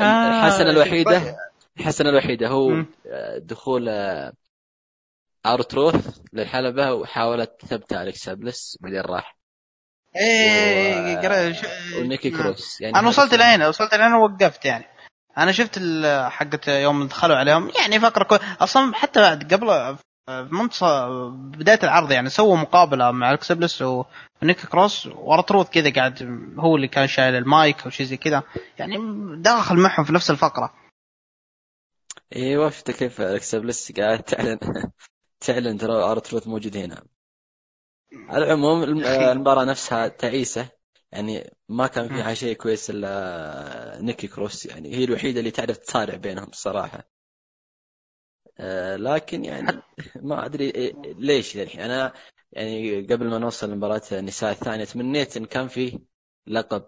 الحسنة الوحيدة الحسنة الوحيدة هو مم. آه، دخول ارتروث للحلبة وحاولت ثبتها الكسا بلس بعدين راح إيه و- ونيكي نعم. كروس يعني أنا وصلت لهين وصلت لهين ووقفت يعني أنا شفت حقت يوم دخلوا عليهم يعني فقرة كو... أصلا حتى بعد قبل منتصف بداية العرض يعني سووا مقابلة مع الكسا بلس ونيك كروس وارتروث كذا قاعد هو اللي كان شايل المايك أو شيء زي كذا. يعني داخل معهم في نفس الفقرة. إيوه شفت كيف الكسا بلس قاعد تعلن تعلن ترى ارتروث موجود هنا. على العموم الم- أخي. المباراة نفسها تعيسة. يعني ما كان فيها شيء كويس إلا نيكي كروس. يعني هي الوحيدة اللي تعرف تصارع بينهم الصراحة. آه، لكن يعني ما أدري إيه- ليش للحين؟ أنا يعني قبل ما نوصل لمباراة النساء الثانية تمنيت إن كان في لقب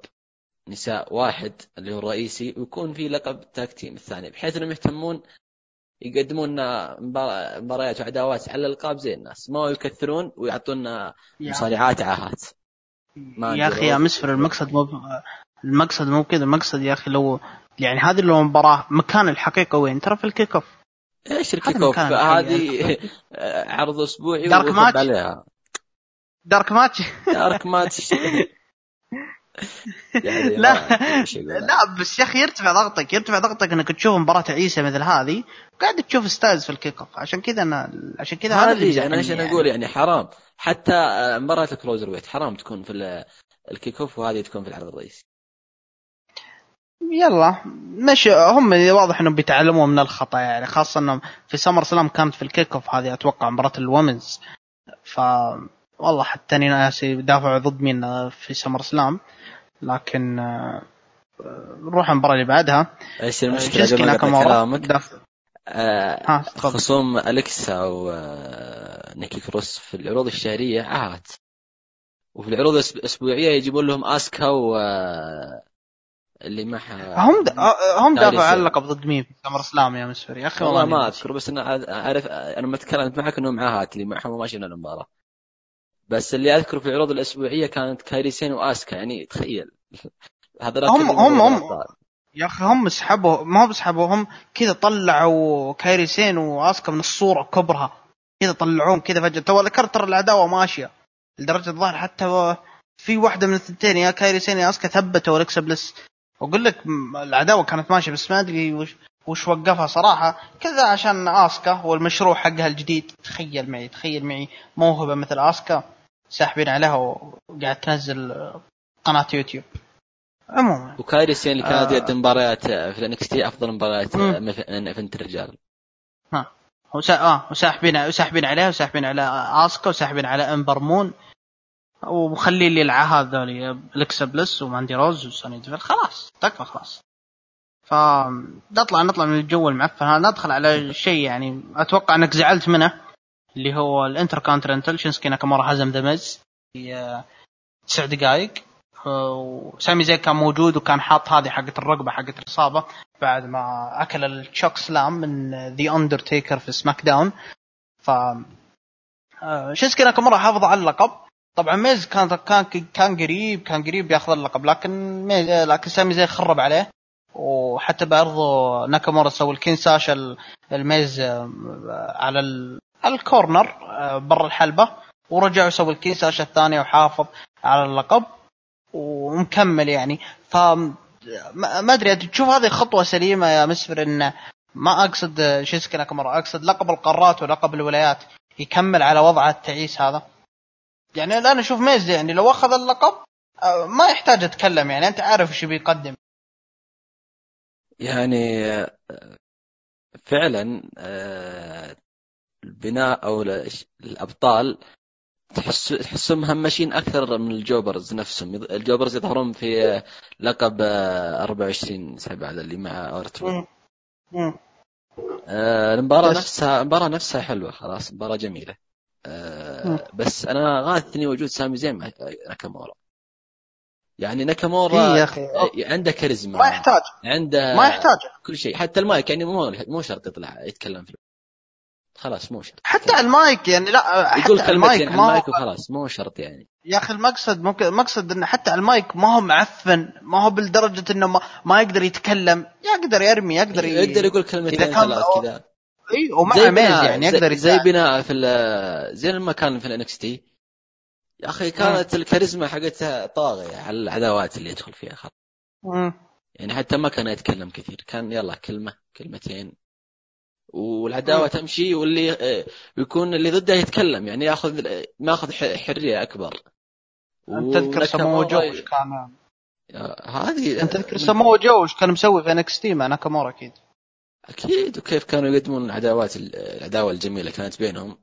نساء واحد اللي هو الرئيسي ويكون في لقب tag team الثاني بحيث إنهم يهتمون يقدمون لنا مبار- مباريات وعداوات على الألقاب زي الناس. ما يكثرون ويعطونا مصارعات عاهات. يا أخي يا. مسفر المقصد مو المقصد مو كذا المقصد يا أخي لو يعني هذه لو مباراة مكان الحقيقة وين؟ ترى في ال kick off إيش ال kick off هذه عرض أسبوعي dark match. عليها. dark match dark match يعني لا. لا بس يا أخي يرتفع ضغطك يرتفع ضغطك إنك تشوف مباراة تعيسة مثل هذه وقاعد تشوف ستايلز في ال kick off عشان كذا أنا عشان كذا هذا اللي هذه أنا إيش أنا أقول؟ يعني حرام. حتى مباراة ال cruiserweight حرام تكون في ال- ال kick off وهذه تكون في العرض الرئيسي يلا مش هم واضح إنهم بيتعلموا من الخطأ يعني خاصة إنهم في SummerSlam كانت في ال kick off هذه أتوقع مباراة ال women's ف والله حتى أني ناسي دافعوا ضد مين في SummerSlam لكن آه، نروح المباراة اللي بعدها. إيش المشكلة؟ ناكامورا. كلامك. دافع- آه، خصوم الكسا ونيكي كروس في العروض الشهرية عاهات وفي العروض الأسبوعية يجيبون لهم آسكا و آه، اللي معها هم د... آه، هم كايري دافعوا. اللقب ضد مين؟ في سمر سلام يا مسفر يا أخي والله ما. أذكر بس أنا اعرف أنا لما تكلمت معك انهم عاهات اللي معهم ما شفنا المباراة. بس اللي اذكره في العروض الأسبوعية كانت كايري سين وآسكا يعني تخيل. هذا هم- هم- هم- يا أخي هم سحبوا ما هو بسحبوا هم كذا طلعوا كايري سين وآسكا من الصورة كبرها. كذا طلعوهم كذا فجأة. تو ذكرت ترى العداوة ماشية. لدرجة الظاهر حتى في واحدة من الثنتين يا كايري سين يا آسكا ثبتوا الكسا بلس وأقول لك العداوة كانت ماشية بس ما أدري وش, وش وقفها صراحة. كذا عشان آسكا والمشروع حقها الجديد. تخيل معي تخيل معي موهبة مثل آسكا ساحبين عليها وقاعد تنزل قناة يوتيوب. عموما. وكايري سين اللي كانت آه. يقدم مباريات في ال NXT أفضل مباريات. من event الرجال. وسا... آه. وساحبين وساحبين عليها وساحبين على آسكا وساحبين على امبر مون ومخلين لي العاهات ذولي الكسا بلس وماندي روز وسوني ديفل خلاص تكفى خلاص. ف نطلع نطلع من الجو المعفن هذا. ندخل على شيء يعني أتوقع أنك زعلت منه اللي هو الانتر كونتيننتال شينسكي ناكامورا هزم ميز في آه، تسع دقائق. وسامي زين كان موجود وكان حاط هذه حقت الرقبة حقت الإصابة بعد ما أكل ال chokeslam من ذا اندرتيكر في SmackDown. ف آه، شينسكي ناكامورا حافظ على اللقب. طبعا ميز كان كان كان قريب كان قريب ياخذ اللقب لكن ميز لكن سامي زين خرب عليه. وحتى برضه ناكامورا سوى ال Kinshasa ال- الميز آه، على ال- على الكورنر آه، برا الحلبة ورجع وسوى الكنساش الثانية وحافظ على اللقب ومكمل يعني. ف ما أدري تشوف هذه خطوة سليمة يا مسفر إن ما أقصد شيسكي ناكامورا أقصد لقب القارات ولقب الولايات يكمل على وضعه التعيس هذا. يعني الآن أشوف ميز يعني لو أخذ اللقب آه، ما يحتاج أتكلم يعني أنت عارف إيش بيقدم. يعني آه، فعلا آه، البناء أو ال- الأبطال تحس تحسهم مهمشين أكثر من الجوبرز نفسهم. الجوبرز يظهرون في لقب آه، 24 سبعة هذا اللي مع المباراة بس- نفسها المباراة نفسها حلوة خلاص آه، مم. بس أنا غاثني وجود سامي زين مع ناكامورا. يعني إيه ناكامورا آه، عنده كاريزما. ما يحتاج. عنده ما يحتاج. كل شيء. حتى المايك يعني مو مو شرط يطلع يتكلم في خلاص مو شرط. حتى المايك يعني لا حتى يقول المايك كلمتين على المايك وخلاص مو شرط يعني. يا أخي المقصد ممكن المقصد انه حتى على المايك ما هو معفن ما هو بالدرجة إنه ما, ما يقدر يتكلم. يقدر يرمي يقدر ي... يقدر يقول كلمتين ثلاث كذا. إي ومع زي ميز يعني زي- يقدر زي يساعد. بناء في زي لما كان في ال NXT يا أخي كانت الكاريزما حقتها طاغية على العداوات اللي يدخل فيها خلاص. يعني حتى ما كان يتكلم كثير كان يلا كلمة كلمتين. والعداوه. تمشي واللي آه، يكون اللي ضده يتكلم يعني ياخذ ماخذ ح- حرية أكبر. أنت تذكر سمو جو إيش كان. آه، هذه أنت تذكر سمو جو إيش كان مسوي في NXT مع ناكامورا أكيد. أكيد وكيف كانوا يقدمون العداوات العداوة الجميلة كانت بينهم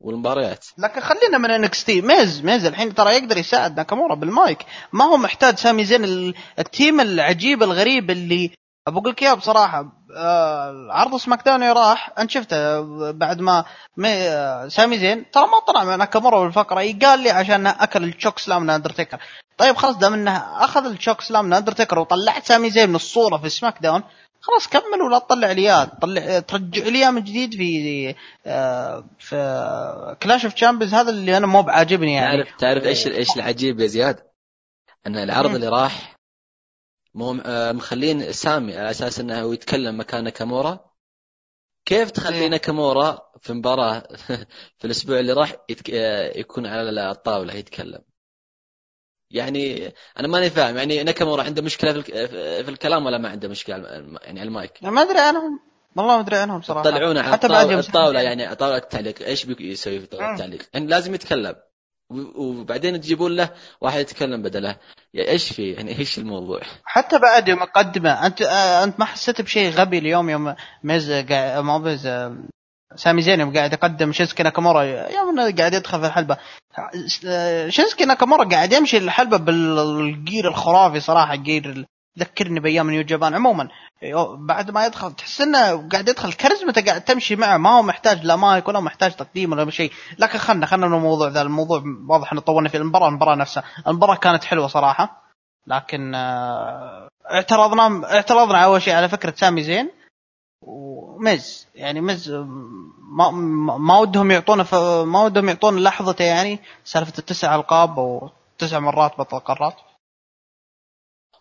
والمباريات. لكن خلينا من NXT. ميز ميز الحين ترى يقدر يساعد ناكامورا بالمايك. ما هو محتاج سامي زين ال- ال team العجيب الغريب اللي بقول لك اياه بصراحه آه، عرض SmackDown راح. أنت شفته بعد ما آه، سامي زين. ترى ما طلع مع ناكامورا بالفقرة. قال لي عشان أكل ال chokeslam من اندرتيكر طيب خلاص دام إنه أخذ ال chokeslam من اندرتيكر وطلعت سامي زين من الصورة في SmackDown خلاص كمل ولا تطلع لي إياه طلع ترجع لي من جديد في آه، في Clash of Champions هذا اللي أنا مو بعاجبني يعني تعرف تعرف إيش إيش العجيب يا زياد؟ إن العرض مم. اللي راح مو آه، مخلين سامي على أساس إنه هو يتكلم مكان ناكامورا كيف تخلي مم. ناكامورا في مباراة في الأسبوع اللي راح يتك... آه، يكون على الطاولة يتكلم يعني أنا ماني فاهم يعني ناكامورا عنده مشكلة في. في الكلام ولا ما عنده مشكلة يعني على المايك ما أدري عنهم والله ما أدري عنهم صراحة طلعونا على حتى الطاولة, يوم الطاولة يعني طاولة التعليق إيش بيك يسوي في طاولة مم. التعليق؟ يعني لازم يتكلم وبعدين تجيبون له واحد يتكلم بدله يا إيش في يعني إيش الموضوع؟ حتى بعد يوم مقدمه أنت أنت ما حسيت بشيء غبي اليوم يوم ميز قاعد ميز آه، سامي زين يوم قاعد يقدم شينسكي ناكامورا. يوم قاعد يدخل في الحلبة. شينسكي ناكامورا قاعد يمشي الحلبه بال gear الخرافي صراحة gear ذكرني بأيام نيو جابان. عموما بعد ما يدخل تحس إنه قاعد يدخل كاريزمته قاعد تمشي معه ما هو محتاج لا مايك ولا محتاج تقديم ولا شيء. لكن خلنا خلنا من الموضوع ذا الموضوع واضح إنه طولنا في المباراة المباراة نفسها. المباراة كانت حلوة صراحة. لكن آه، اعترضنا اعترضنا أول شيء على فكرة سامي زين. ومز. يعني مز ما ما ودهم يعطونا ما ودهم يعطونا لحظته يعني سالفة التسع ألقاب أو تسع مرات بطل قارات.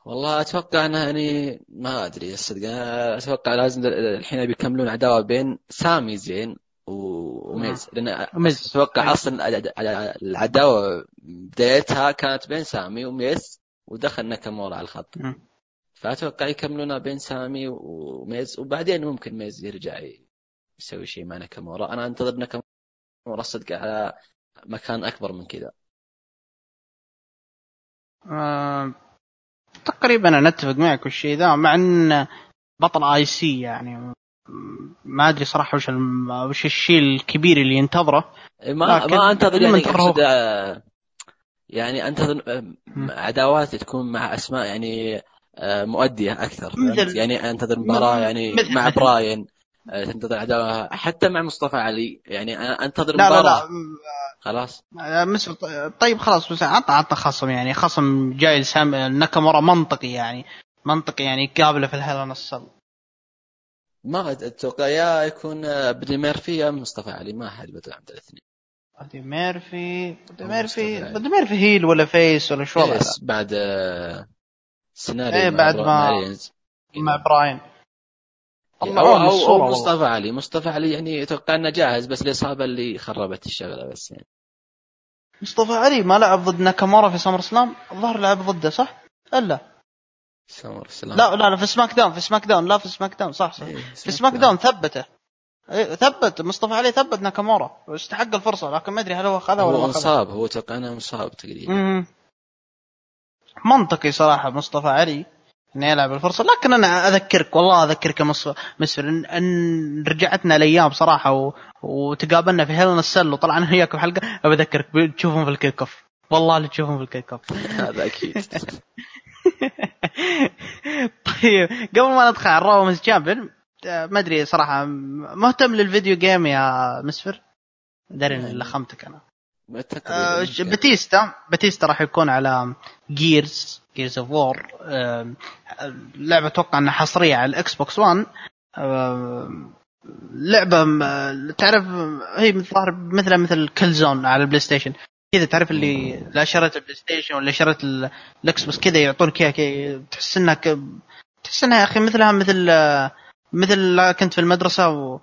والله أتوقع إنه يعني ما أدري الصدق أتوقع لازم الحين بيكملون عداوة بين سامي زين وميز لأن ميز. أتوقع أصلا العداوة بدايتها كانت بين سامي وميز ودخل ناكامورا على الخط. فأتوقع يكملونها بين سامي وميز وبعدين ممكن ميز يرجع يسوي شيء مع ناكامورا أنا انتظر ناكامورا صدق على مكان أكبر من كذا. آه تقريبا أنا أتفق معك والشيء ذا مع إن بطل IC يعني ما أدري صراحة وش وش الشيء الكبير اللي ينتظره. ما ما أنتظر يعني آه، يعني أنتظر عداوات تكون مع أسماء يعني آه، مؤدية أكثر يعني أنتظر مباراة يعني مع براين آه، تنتظر عداوه حتى مع مصطفى علي يعني أنتظر لا مباراة. لا لا خلاص؟ طيب خلاص بس عطى عطى خصم يعني خصم جاي ناكامورا منطقي يعني منطقي يعني قابله في ال Hell in a Cell ما أتوقع يا يكون آه، بدي ميرفي يا مصطفى علي ما حد بدل عند الأثنين. بدي ميرفي بدي ميرفي بدي ميرفي heel ولا face ولا شو بعد سيناريو إيه بعد ما مع براين والله أو, أو, أو مصطفى علي. مصطفى علي يعني أتوقع إنه جاهز بس الإصابة اللي خربت الشغلة بس يعني. مصطفى علي ما لعب ضد ناكامورا في SummerSlam. الظاهر لعب ضده صح؟ إلا. SummerSlam. لا لا لا في SmackDown في SmackDown. لا في SmackDown صح صح. إيه في SmackDown. ثبته. إيه ثبت. مصطفى علي ثبت ناكامورا. واستحق الفرصة لكن ما أدري هل هو أخذها ولا هو مصاب هو أتوقع إنه مصاب تقريبا. منطقي صراحة مصطفى علي إنه يلعب الفرصة. لكن أنا أذكرك والله أذكرك يا مسفر ان, إن رجعتنا الأيام صراحة و... وتقابلنا في Hell in a Cell وطلعنا وياك بحلقة بذكرك تشوفهم في ال kickoff. والله اللي تشوفهم في ال kickoff. هذا أكيد. طيب قبل ما ندخل على ال Raw champion ما أدري صراحة مهتم لل video game يا مسفر؟ داري اني لخمتك أنا. آه باتيستا. باتيستا راح يكون على Gears Gears of War لعبة أتوقع إنها حصرية على ال Xbox 1 لعبة تعرف هي مثل مثل مثل Killzone على ال PlayStation كذا تعرف اللي لا شريت ال PlayStation ولا شريت ال Xbox كذا يعطونك إياها تحس إنها تحس إنها يا أخي مثلها مثل مثل كنت في المدرسة و...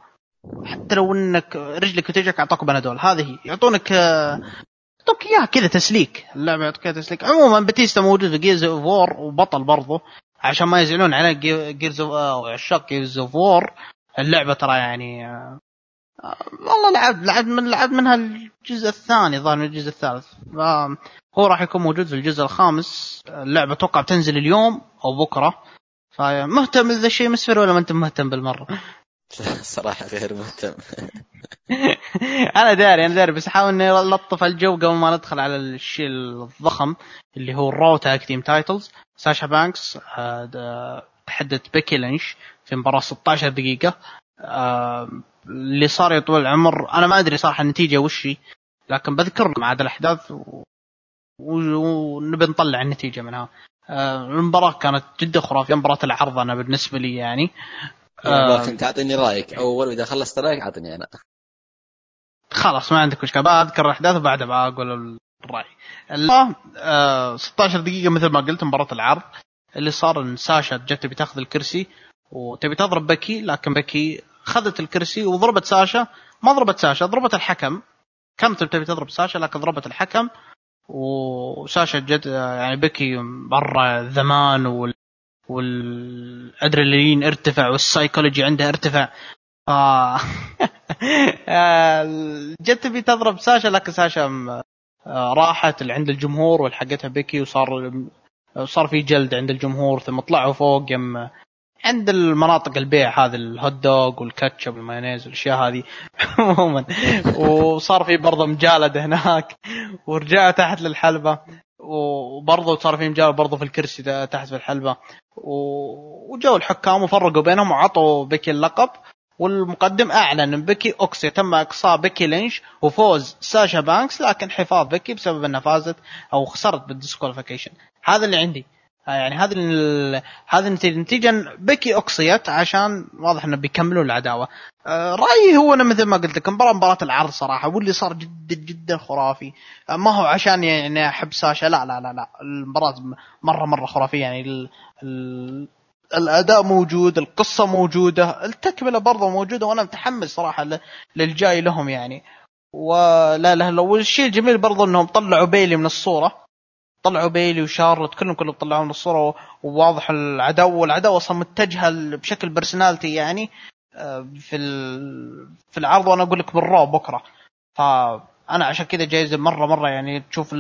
حتى لو إنك رجلك بتوجعك اعطوك بنادول. هذه يعطونك يعطوك إياها كذا تسليك. اللعبه يعطوك تسليك. عموما باتيستا موجود في Gears of War وبطل برضه عشان ما يزعلون على Gears of عشاق Gears of War اللعبة ترى يعني آه، والله لعبت لعبت من لعبت منها الجزء الثاني ظهر من الجزء الثالث. هو راح يكون موجود في الجزء الخامس. اللعبة أتوقع بتنزل اليوم أو بكرة. فمهتم لذا الشيء مسفر ولا ما أنت مهتم بالمرة؟ صراحة غير مهتم. أنا داري أنا داري بس أحاول إني ألطف الجو قبل ما ندخل على الشيء الضخم اللي هو ال Raw tag team titles. ساشا بانكس تحدت بيكي لينش في مباراة 16 دقيقة. آه، اللي صار يا طويل العمر أنا ما أدري صراحة النتيجة وش هي لكن بذكر لكم عاد الأحداث ونبي نطلع النتيجة منها. آه، المباراة كانت جدا خرافية مباراة العرض أنا بالنسبة لي يعني. لكن تعطيني رأيك. أول واذا خلصت رأيك اعطني أنا. خلاص ما عندك مشكلة. بذكر الأحداث وبعدها بقول الرأي. آه 16 دقيقة مثل ما قلت مباراة العرض. اللي صار إن ساشا جت تبي تاخذ الكرسي وتبي تضرب بكي لكن بكي خذت الكرسي وضربت ساشا. ما ضربت ساشا ضربت الحكم. كانت تبي تضرب ساشا لكن ضربت الحكم. وساشا جد يعني بكي ذمان وال والادرينالين ارتفع والسايكولوجي عندها ارتفع. ف جت تبي تضرب ساشا لكن ساشا راحت اللي عند الجمهور والحقتها بيكي وصار صار في جلد عند الجمهور ثم طلعوا فوق يم عند المناطق البيع هذه ال hot dog والكاتشب والمايونيز والاشياء هذه عموما. وصار في برضه مضاربة هناك ورجعوا تحت للحلبة. وبرضه صار في مضاربة برضه في الكرسي تحت في الحلبة. وجو الحكام وفرقوا بينهم وعطوا بيكي اللقب. والمقدم أعلن إن بيكي أوه تم إقصاء بيكي لينش وفوز ساشا بانكس لكن حفاظ بيكي بسبب إنها فازت أو خسرت بال disqualification. هذا اللي عندي. يعني هذه هذه النتيجه نتيجه بيكي اقصيت عشان واضح إنه بيكملوا العداوة. آه، رأيي هو أنا مثل ما قلت لك مباراه مباراة العرض صراحة واللي صار جدا جدا خرافي. آه، ما هو عشان يعني أحب ساشا لا لا لا لا. المباراة مره مرة خرافية. يعني ال ال الأداء موجود القصة موجودة التكملة برضه موجودة وأنا متحمس صراحة للجاي لهم يعني. ولا لا والشيء الجميل برضه إنهم طلعوا بيلي من الصورة. طلعوا بيلي وشارلوت كلهم كلهم طلعوا من الصورة وواضح العداوه والعداوه أصلا متجهه بشكل بيرسوناليتي يعني آه، في في العرض وأنا أقول لك بالرو بكرة. فأنا عشان كذا جايزه مرة مرة يعني تشوف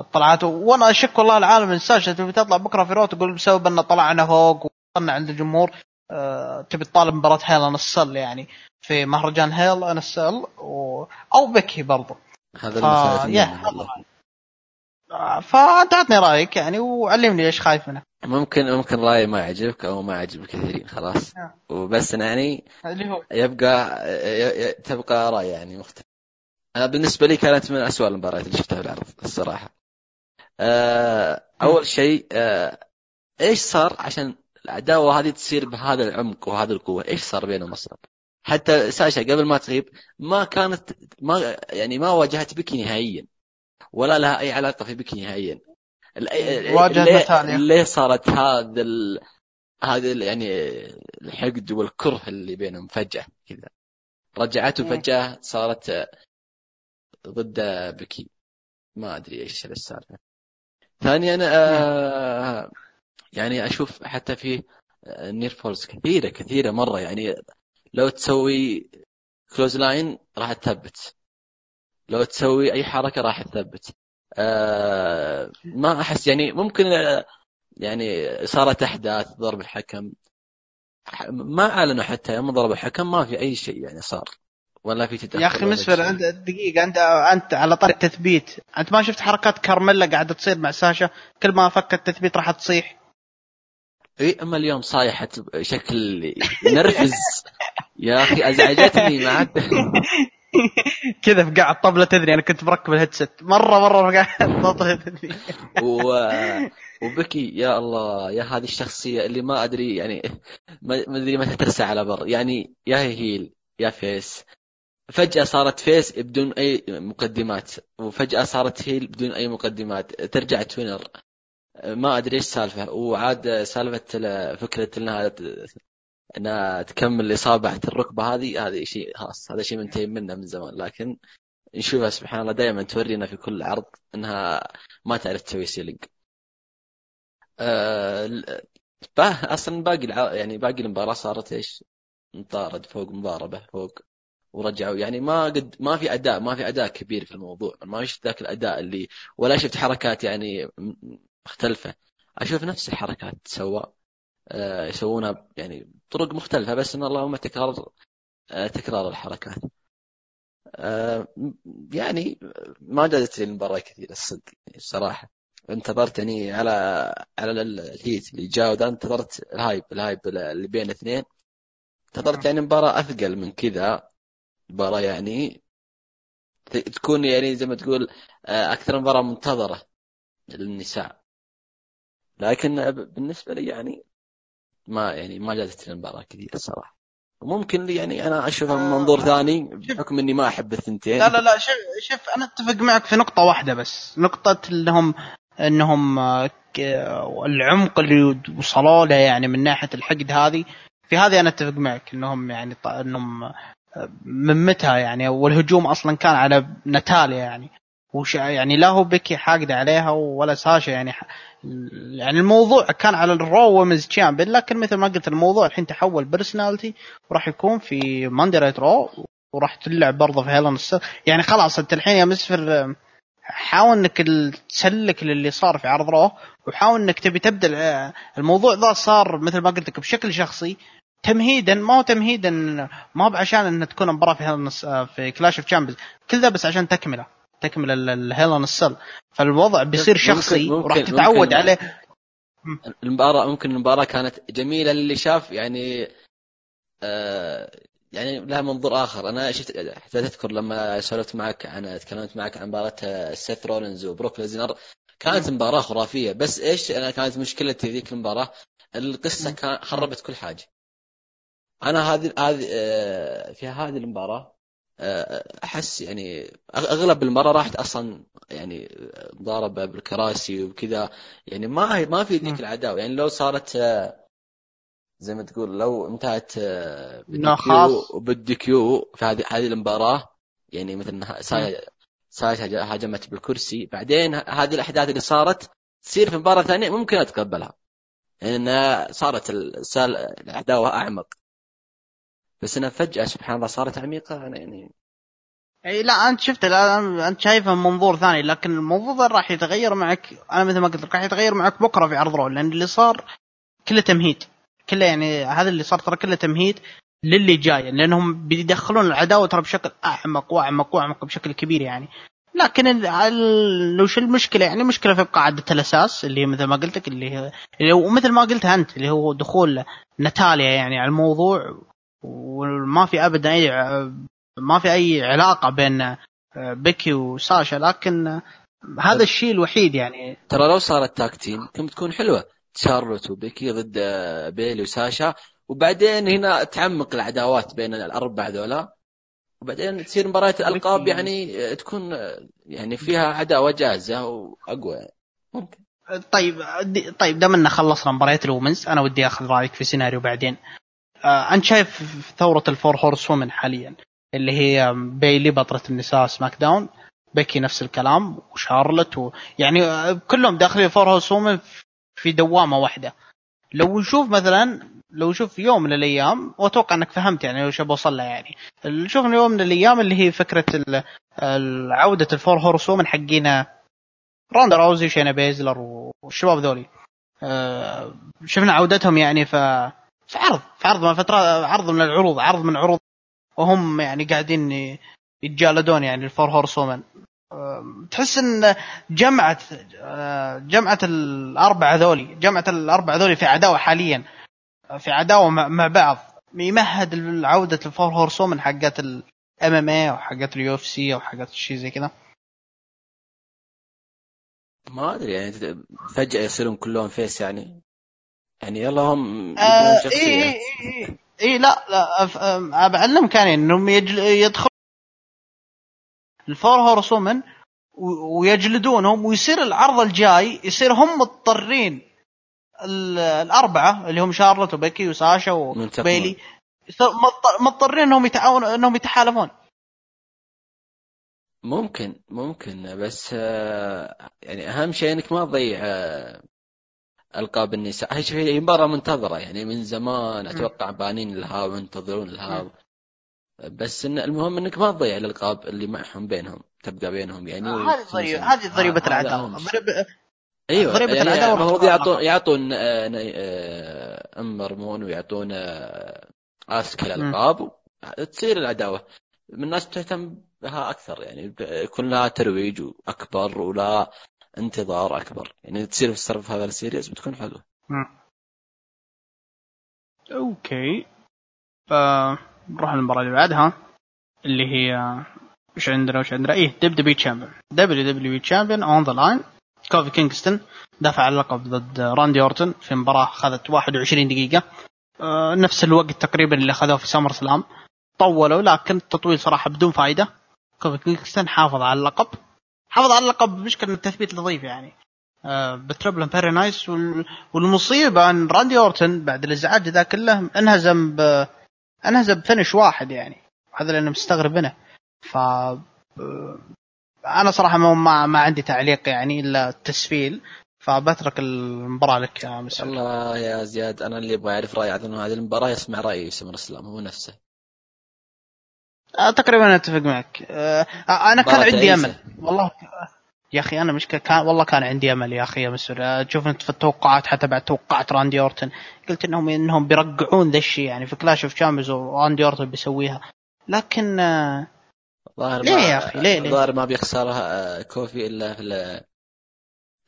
الطلعات. وأنا أشك والله العالم من ساشا تبي تطلع بكرة في رو تقول بسبب إن طلعنا فوق وصلنا عند الجمهور أه تبي تطالب مباراة هيل ان يعني. في مهرجان هيل ان و... أو بكي برضو. هذا ف... فانت رأيك يعني وعلمني إيش خايف منه. ممكن ممكن رايي ما يعجبك أو ما يعجب كثيرين خلاص. نعم. وبس يعني اللي هو؟ يبقى تبقى رأي يعني مختلف. أنا بالنسبة لي كانت من اسوء المباريات اللي شفتها في العرض الصراحة. آه، أول شيء آه، إيش صار عشان العداوه هذه تصير بهذا العمق وهذه القوة؟ إيش صار بينهم أصلا؟ حتى ساشا قبل ما تغيب ما كانت ما يعني ما واجهت بكي نهائيا. ولا لها أي علاقة في بك نهائيا. واجهت ليه صارت هذا ال... هذا يعني الحقد والكره اللي بينهم فجأة كذا؟ رجعته فجأة صارت ضد بكي ما أدري إيش السالفة. ثانيا آه يعني أشوف حتى في near falls كثيره كثيرة مرة. يعني لو تسوي clothesline راح تثبت. لو تسوي أي حركة راح تثبت. آه ما أحس يعني ممكن يعني صارت أحداث ضرب الحكم. ما أعلنوا حتى يوم ضرب الحكم ما في أي شيء يعني صار. ولا في تدخل يا أخي مسفر أنت دقيقة أنت أنت على طريق التثبيت أنت ما شفت حركات كارميلا قاعدة تصير مع ساشا؟ كل ما فك التثبيت راح تصيح. إي أما اليوم صايحه بشكل ينرفز يا أخي أزعجتني ما كذا في قاع الطبله تدري أنا كنت مركب الهيدسет مره مرة في قاع الطبله تدري. و... وبكي يا الله يا هذه الشخصية اللي ما أدري يعني ما أدري متى ترسى على بر. يعني يا heel يا face. فجأة صارت face بدون أي مقدمات. وفجأة صارت heel بدون أي مقدمات. ترجع tweener. ما أدري إيش السالفة وعاد سالفة فكرة أنها انها تكمل اصابه الركبة هذه هذه شيء خلاص هذا شيء منتهي منه من زمان. لكن نشوفها سبحان الله دائما تورينا في كل عرض إنها ما تعرف تسوي selling. أه أصلا باقي يعني باقي المباراة صارت إيش؟ مطارد فوق مضاربة فوق ورجعوا. يعني ما قد ما في اداء ما في أداء كبير في الموضوع. ما شفت ذاك الأداء اللي ولا شفت حركات يعني مختلفة. أشوف نفس الحركات آه، يسوونها يعني طرق مختلفة بس إن اللهم تكرار آه، تكرار الحركات. آه، يعني ما جازت لي المباراة كثير الصدق الصراحة. انتظرت يعني على على ال heat اللي جاء وذا انتظرت ال hype ال hype اللي بين الاثنين انتظرت يعني مباراة أثقل من كذا مباراة يعني تكون يعني زي ما تقول أكثر مباراة منتظرة للنساء. لكن بالنسبة لي يعني ما يعني ما جازت المباراة كثير الصراحه ممكن لي يعني أنا اشوفها من منظور آه ثاني بحكم إني ما أحب الثنتين. لا لا لا شوف شوف أنا أتفق معك في نقطة واحدة بس. نقطة إنهم إنهم آه، العمق اللي وصلوا له يعني من ناحية الحقد هذه في هذه أنا أتفق معك إنهم يعني إنهم آه، من متى يعني والهجوم أصلا كان على نتاليا يعني. وش يعني لا هو بيكي حاقد عليها ولا ساشا يعني يعني الموضوع كان على الرو ومز تشامبيون لكن مثل ما قلت الموضوع الحين تحول بيرسوناليتي وراح يكون في ماندي رايت رو وراح تلعب برضه في هيلون يعني خلاص انت الحين يا مسفر حاول انك تسلك للي صار في عرض Raw وحاول انك تبي تبدأ الموضوع ذا صار مثل ما قلت لك بشكل شخصي تمهيدا ما هو تمهيدا ما هو بعشان إن تكون المباراه في في Clash of Champions كل ذا بس عشان تكملة. تكمل ال Hell in a Cell فالوضع بيصير شخصي وراح تتعود عليه. المباراه ممكن المباراة كانت جميلة للي شاف يعني آه يعني لها منظور آخر. أنا شفت حتى تذكر لما سولفت معك عن تكلمت معك عن مباراة سيث رولينز وبروك ليسنر كانت مباراة خرافية. بس إيش؟ أنا كانت مشكلتي ذيك المباراة. القصة كان خربت كل حاجة. أنا هذه هذه آه، في هذه المباراة آه، أحس يعني أغلب المرة راحت أصلا يعني ضاربه بالكراسي وكذا. يعني ما ما في ذيك العداوة. يعني لو صارت آه، زي ما تقول لو انتهت بالديكيو بالديكيو في هذه هذه المباراة. يعني مثل سايا هاجمت بالكرسي. بعدين هذه الأحداث اللي صارت تصير في مباراة ثانية ممكن أتقبلها. لأن يعني صارت العداوة أعمق. بس انها فجأة سبحان الله صارت عميقة أنا يعني إي لا أنت شفت لا أنت شايفها من منظور ثاني لكن الموضوع راح يتغير معك أنا مثل ما قلت لك راح يتغير معك بكرة في عرض رول لأن اللي صار كله تمهيد. كله يعني هذا اللي صار ترى كله تمهيد للي جاي لأنهم بيدخلون العداوة ترى بشكل أعمق وأعمق وأعمق بشكل كبير يعني. لكن لو شو المشكلة يعني المشكلة في قاعدة الأساس اللي هي مثل ما قلت لك اللي هي اللي هو مثل ما قلت أنت اللي هو دخول نتاليا يعني على الموضوع وما في ابدا أي ما في أي علاقة بين بيكي وساشا لكن هذا الشيء الوحيد يعني. ترى لو صارت تاكتين كم تكون حلوة. شارلوت وبيكي ضد بيلي وساشا. وبعدين هنا تعمق العداوات بين الأربع ذولا. وبعدين تصير مباراة الألقاب يعني تكون يعني فيها عداوة جاهزة وأقوى. ممكن. طيب طيب دام إن خلصنا مباريات ال women's أنا ودي أخذ رأيك في سيناريو بعدين. آه أنت شايف ثورة ال Four Horsewomen حاليا؟ اللي هي بيلي بطلة النساء SmackDown بيكي نفس الكلام وشارلت و... يعني كلهم داخلين Four Horsewomen في دوامة واحدة. لو نشوف مثلا لو نشوف يوم من الأيام وأتوقع إنك فهمت يعني وش بوصل له يعني. نشوف يوم من الأيام اللي هي فكرة عودة ال Four Horsewomen حقين روندا راوزي وشينا بيزلر والشباب ذولي. آه، شفنا عودتهم يعني ف في عرض في عرض من فترات عرض من العروض عرض من عروض. وهم يعني قاعدين يتجالدون يعني ال Four Horsewomen. تحس إن جمعت جمعت الأربعة ذولي جمعت الأربعة ذولي في عداوة حاليا في عداوة مع بعض يمهد عودة ال Four Horsewomen حقت ال MMA أو حقت ال UFC أو حقت شيء زي كذا. ما أدري يعني فجأة يصيرون كلهم face يعني. يعني يلا هم آه اي اي اي اي لا لا بعلمك يعني انهم يدخلون الفور هورس وومن ويجلدونهم ويصير العرض الجاي يصير هم مضطرين الأربعة اللي هم شارلوت وبيكي وساشا وبيلي مضطرين إنهم يتعاونوا إنهم يتحالفون. ممكن ممكن بس آه، يعني أهم شيء إنك ما تضيع آه، القاب النساء هي مباراة منتظرة يعني من زمان. أتوقع بانين لها وينتظرون لها. بس إن المهم إنك ما تضيع الألقاب اللي معهم بينهم تبقى بينهم يعني. هذه ضريبه هذه ضريبة العداوة. أيوه ضريبة يعني العداوة المفروض يعطون يعطون آه، آه، أم مرمون ويعطون آه، اسكا الألقاب. تصير العداوة. من الناس تهتم بها أكثر يعني يكون لها ترويج اكبر ولا انتظار أكبر. يعني تصير في ال Survivor Series بتكون حلوة. okay. نروح للمباراة اللي بعدها اللي هي وش عندنا وش عندنا؟ إيه WW champion WW champion on the line كوفي كينغستون دافع عن اللقب ضد راندي أورتون في مباراة اخذت 21 دقيقة. آه نفس الوقت تقريبا اللي أخذوه في SummerSlam. طولوا لكن التطويل صراحة بدون فائدة كوفي كينغستون حافظ على اللقب. حافظ على اللقب مشكلة التثبيت لطيف يعني. آه ب Trouble in Paradise والمصيبة إن راندي اورتون بعد الإزعاج ذا كله انهزم انهزم ب finish واحد يعني. هذا اللي أنا مستغرب منه. ف أنا صراحة ما ما عندي تعليق يعني إلا التسفيل. فبترك المباراة لك يا مسعود. الله يا زياد أنا اللي أبغى اعرف رأي عن هذه المباراة يسمع رايي SummerSlam هو نفسه. آه، تقريبا أتفق معك. آه، أنا كان عندي أمل. والله يا أخي أنا مشكلة كان والله كان عندي أمل يا أخي يا مسفر تشوف أنت في التوقعات حتى بعد توقعت راندي أورتن. قلت إنهم إنهم بيرقعون ذا الشيء يعني في Clash of Champions وراندي أورتن بيسويها. لكن آه، ظاهر ليه يا أخي؟ ليه- ليه؟ ظاهر ما بيخسرها آه، كوفي إلا في ال-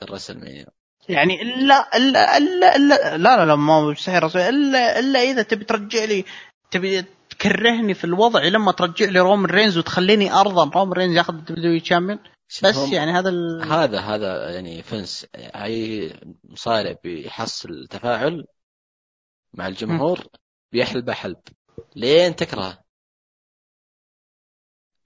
ال WrestleMania يعني الا الا الا, إلا لا لا لا ما مستحيل إلا إلا إذا تبي ترجع لي تبي تكرهني في الوضع لما ترجع لي رومان رينز وتخليني ارضى رومان رينز ياخذ ال W champion. بس يعني هذا ال... هذا هذا يعني فنس أي مصارع بيحصل تفاعل مع الجمهور بيحلبه حلب. لين تكرهه.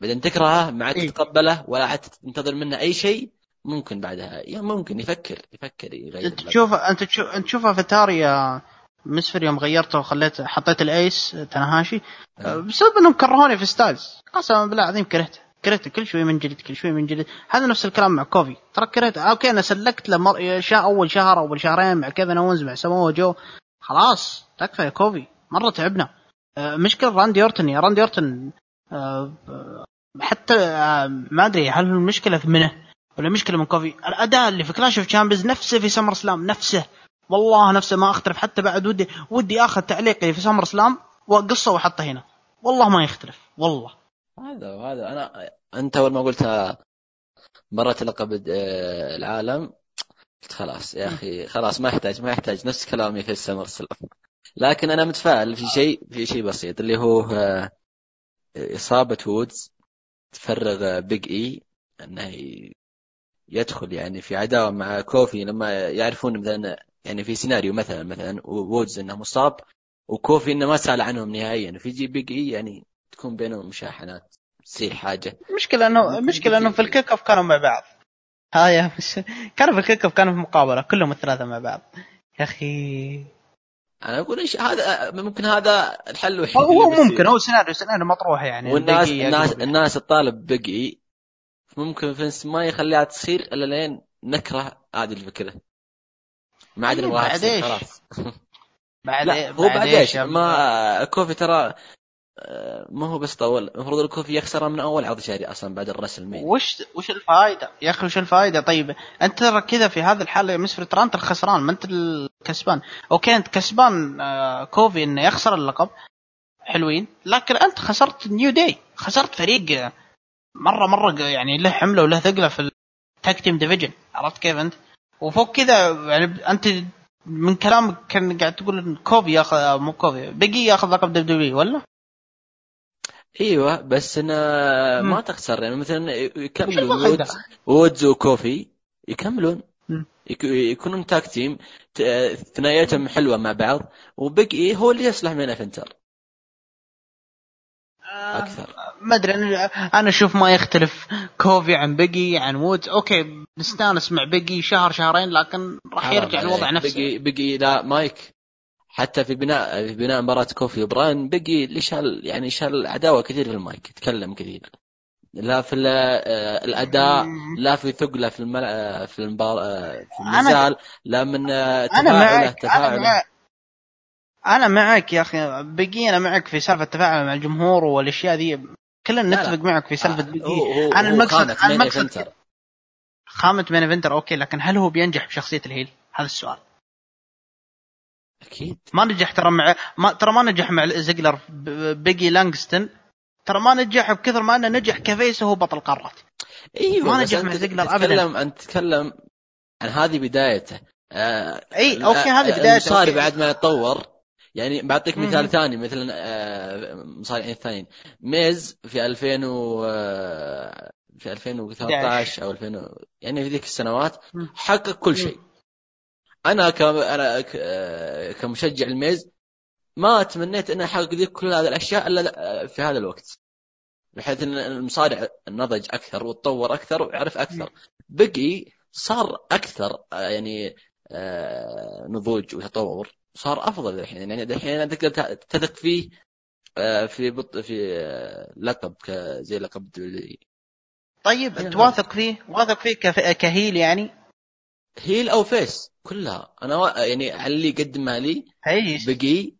بعدين تكرهه ما عاد إيه. تتقبله ولا عاد تنتظر منه أي شيء ممكن بعدها. يعني ممكن يفكر يفكر يغير أنت تشوف أنت تشوف أنت تشوفها في تاري يا مسفر يوم غيرته وخليت حطيت ال Ace تاناهاشي آه. بسبب إنهم كرهوني في ستايلز. قسما بالله العظيم كرهته كرهته كل شوي من جديد كل شوي من جديد. هذا نفس الكلام مع كوفي. ترى كرهته okay أنا سلكت له. شا أول شهر أول شهرين مع كيفن اونز مع سمو جو. خلاص تكفى يا كوفي. مرة تعبنا. آه، مشكلة راندي أورتن. يا راندي أورتن آه، آه، حتى ما أدري هل المشكلة منه ولا مشكلة من كوفي. الأداء اللي في Clash of Champions نفسه في SummerSlam نفسه. والله نفسه ما أختلف حتى بعد ودي ودي آخذ تعليقي في SummerSlam واقصه واحطه هنا. والله ما يختلف والله. هذا وهذا. أنا أنت أول ما قلتها مرت لقب آه، العالم قلت خلاص يا أخي خلاص ما يحتاج ما يحتاج نفس كلامي في ال SummerSlam. لكن أنا متفائل في شيء في شيء بسيط اللي هو آه، إصابة وودز تفرغ Big E إنه ي- يدخل يعني في عداوة مع كوفي لما يعرفون مثلا يعني في سيناريو مثلا مثلا وودز إنه مصاب وكوفي إنه ما سأل عنهم نهائيا فيجي Big E يعني تكون بينهم مشاحنات تصير حاجة. المشكلة إنه المشكلة إنه في ال kickoff كانوا مع بعض. هاي مش كانوا في ال kickoff كانوا في مقابلة كلهم الثلاثة مع بعض. يا أخي. أنا أقول إيش هذا ممكن هذا الحل الوحيد هو. ممكن هو سيناريو سيناريو مطروح يعني. والناس البيجي الناس. الناس تطالب بقي ممكن فينس ما يخليها تصير إلا لين نكره هذه الفكرة. ما عاد أيوة، نبغاها بعد؟ خلاص. بعد هو بعد إيش ما كوفي ترى آه، ما هو بس طول. المفروض الكوفي يخسرها من أول عرض شهري أصلا بعد الرسل مين. وش وش الفائده يا أخي وش الفائده طيب أنت ترى كذا في هذه الحاله يا مسفر ترى انت الخسران ما أنت الكسبان. okay أنت كسبان آه، كوفي إنه يخسر اللقب. حلوين. لكن أنت خسرت New Day خسرت فريق آه، مره مرة يعني له حملة وله ثقلة في ال tag team division عرفت كيف أنت؟ وفوق كذا يعني أنت من كلامك كان قاعد تقول إن كوفي ياخذ مو كوفي Big E ياخذ لقب W ولا؟ إيوه بس أنا. ما تخسر يعني مثلا الفائدة؟ وودز وودز وكوفي يكملون يكونون tag team ثنائيتهم حلوة مع بعض و Big E هو اللي يصلح main eventer أكثر. ما أدري أنا أنا أشوف ما يختلف. كوفي عن Big E عن وودز okay نستانس مع Big E شهر شهرين لكن راح يرجع الوضع نفسه. Big E بقي لا مايك. حتى في بناء في بناء مباراة كوفي وبراين بقي اللي شال يعني شال عداوة كثير في المايك تكلم كثير. لا في آه، الأداء لا في ثقلة في الملع... آه، في المباراة في أنا- النزال لا من آه، تفاعله تفاعله. أنا معك يا أخي Big E أنا معك في سالفة التفاعل مع الجمهور والأشياء ذي كلنا. نتفق معك في سالفة آه، Big E هو هو أنا المقصد أنا المقصد. خامة main eventer okay لكن هل هو بينجح بشخصيه ال heel؟ هذا السؤال أكيد ما نجح ترى مع ما ترى ما نجح مع زيجلر Big E لانغستون ترى ما نجح بكثر ما أنه نجح ك face وهو بطل قارات أيوه ما نجح مع زيجلر. تتكلم أنت تتكلم عن هذه بدايته آه إي okay هذه بدايته أوكي. بعد ما يتطور يعني بعطيك مم. مثال ثاني مثلا آه، مصارعين ثانيين ميز في 2000 و في 2013 أو 2000 و- يعني في ذيك السنوات. حقق كل. شيء. أنا ك أنا ك- آه، كمشجع الميز ما تمنيت انه أحقق ذيك كل هذه الأشياء إلا آه، في هذا الوقت. بحيث إن المصارع نضج أكثر وتطور أكثر وعرف أكثر. بقي صار أكثر يعني نضوج وتطور. صار أفضل الحين. يعني الحين تقدر تثق فيه آه، في بط في آه، لقب زي لقب دبليو طيب يا تواثق فيه؟ واثق فيه كف... كهيل يعني؟ heel أو face كلها. أنا يعني على اللي قدمها لي أيش؟ Big E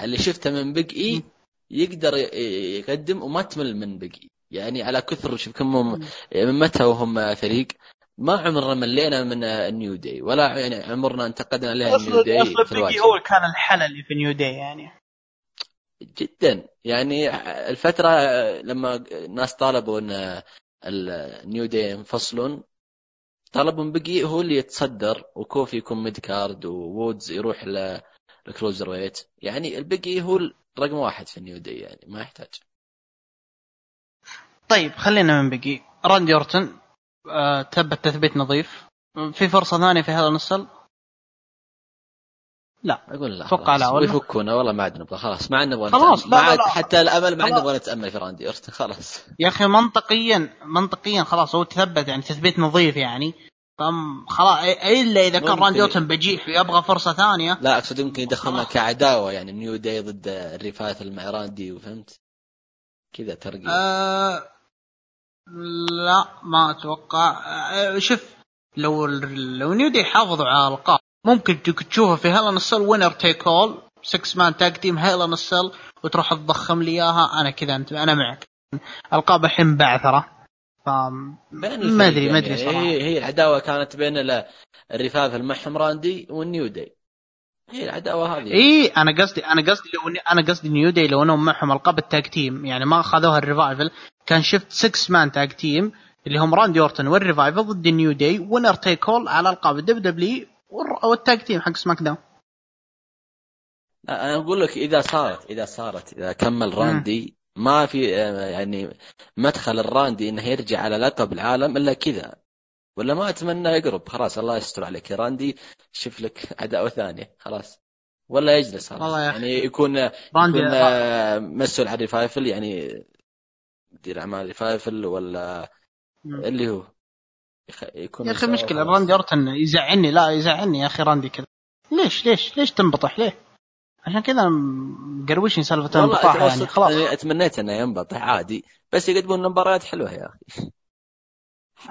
اللي شفته من Big E. يقدر يقدم وما تمل من Big E. يعني على كثر شوف كم من متى وهم فريق. ما عمرنا ملينا من ال New Day ولا يعني عمرنا انتقدنا ال New Day أصلا في Big E هو كان الحل اللي في New Day يعني. جدا. يعني الفترة لما الناس طالبوا إن ال New Day ينفصلون طلبوا Big E هو اللي يتصدر وكوفي يكون mid card ووودز يروح لل cruiserweight. يعني ال Big E هو رقم واحد في ال New Day يعني ما يحتاج. طيب خلينا من Big E راندي اورتن آه تثبت تثبيت نظيف. في فرصة ثانية في Hell in a Cell لا أقول لا أتوقع لا ولا؟ ويفكونا والله ما عاد نبغى خلاص. ما عاد نبغى خلاص، ما عاد. حتى الامل ما عاد. نبغى نتأمل في راندي اورتن خلاص. يا أخي منطقيا منطقيا خلاص هو تثبت يعني تثبيت نظيف يعني. فم خلاص إلا إذا كان. راندي اورتن بيجي ويبغى فرصة ثانية. لا أقصد يمكن يدخلنا. كعداوة يعني New Day ضد ال Revival مع راندي وفهمت؟ كذا ترقي آه لا ما أتوقع. آه شوف لو لو New Day حافظوا على الألقاب ممكن تشوفها في Hell in a Cell winner take all 6 man tag team Hell in a Cell وتروح تضخم لي إياها. أنا كذا انت أنا معك. القاب الحين بعثرة. ف ما ادري ما أدري صراحة. هي هي العداوة كانت بين ال- ال Revival معهم راندي وال New Day هي العداوه هذه. إي أنا قصدي أنا قصدي لو أنا قصدي New Day لو إنهم معهم ألقاب ال tag team يعني ما أخذوها ال Revival كان شفت 6 man tag team اللي هم راندي أورتون وال Revival ضد ال New Day winner take all على ألقاب ال WWE وال tag team حق SmackDown أنا أقول لك إذا صارت إذا صارت إذا كمل راندي ما في آه، يعني مدخل الراندي إنه يرجع على لقب العالم إلا كذا. ولا ما أتمنى يقرب. خلاص الله يستر عليك يا راندي. شوف لك عداوة ثانية. خلاص. ولا يجلس خلاص. والله. يعني يكون راندي يكون آه، مسؤول عن Revival يعني مدير أعمال Revival ولا مم. اللي هو. يكون يا أخي مشكلة. راندي اورتون يزعلني. لا يزعلني يا أخي راندي كذا. ليش؟ ليش؟ ليش تنبطح؟ ليه؟ عشان كذا مقروشين سالفة الانبطاح يعني. خلاص. أنا أتمنيت انه ينبطح عادي. بس يقدمون مباريات حلوة يا أخي.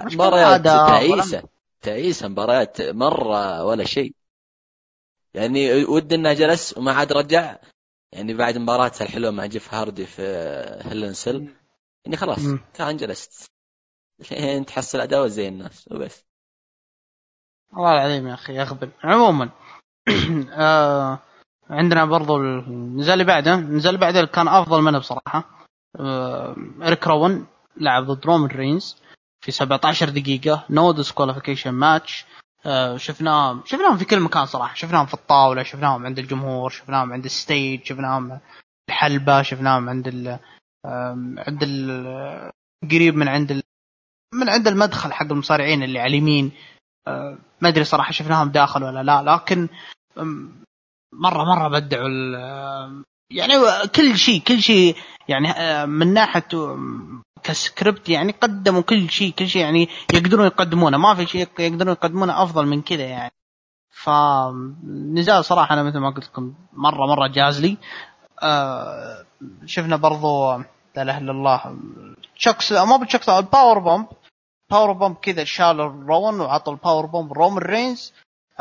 مباريات تعيسة. تعيسة مباريات مرة ولا شيء. يعني ود انه جلس وما عاد رجع. يعني بعد مباراته الحلوة مع جيف هاردي في Hell in a Cell. يعني خلاص. كان جلست. لين تحصل أداء زي الناس وبس. والله العظيم يا أخي اغبن عموما آه عندنا برضو النزال اللي بعده. النزال اللي بعده كان أفضل منه بصراحة آه إريك روان لعب ضد رومان رينز. في 17 دقيقة. no disqualification match شفناهم شفناهم في كل مكان صراحة. شفناهم في الطاولة شفناهم عند الجمهور شفناهم عند ال stage شفناهم الحلبة شفناهم عند ال عند ال قريب من عند ال من عند المدخل حق المصارعين اللي على اليمين. آه، ما أدري صراحة شفناهم داخل ولا لا لكن أم، مره مرة بدعوا يعني كل شيء كل شيء يعني آه، من ناحية آم، كسكريبت يعني قدموا كل شيء كل شيء يعني يقدرون يقدمونه. ما في شيء يقدرون يقدمونه أفضل من كذا يعني. فنزال صراحة أنا مثل ما قلت لكم مرة مرة جاز لي. آه، شفنا برضو لا إله إلا الله chokeslam مو ب chokeslam ال powerbomb powerbomb كذا شال روان وعطى ال powerbomb رومان رينز.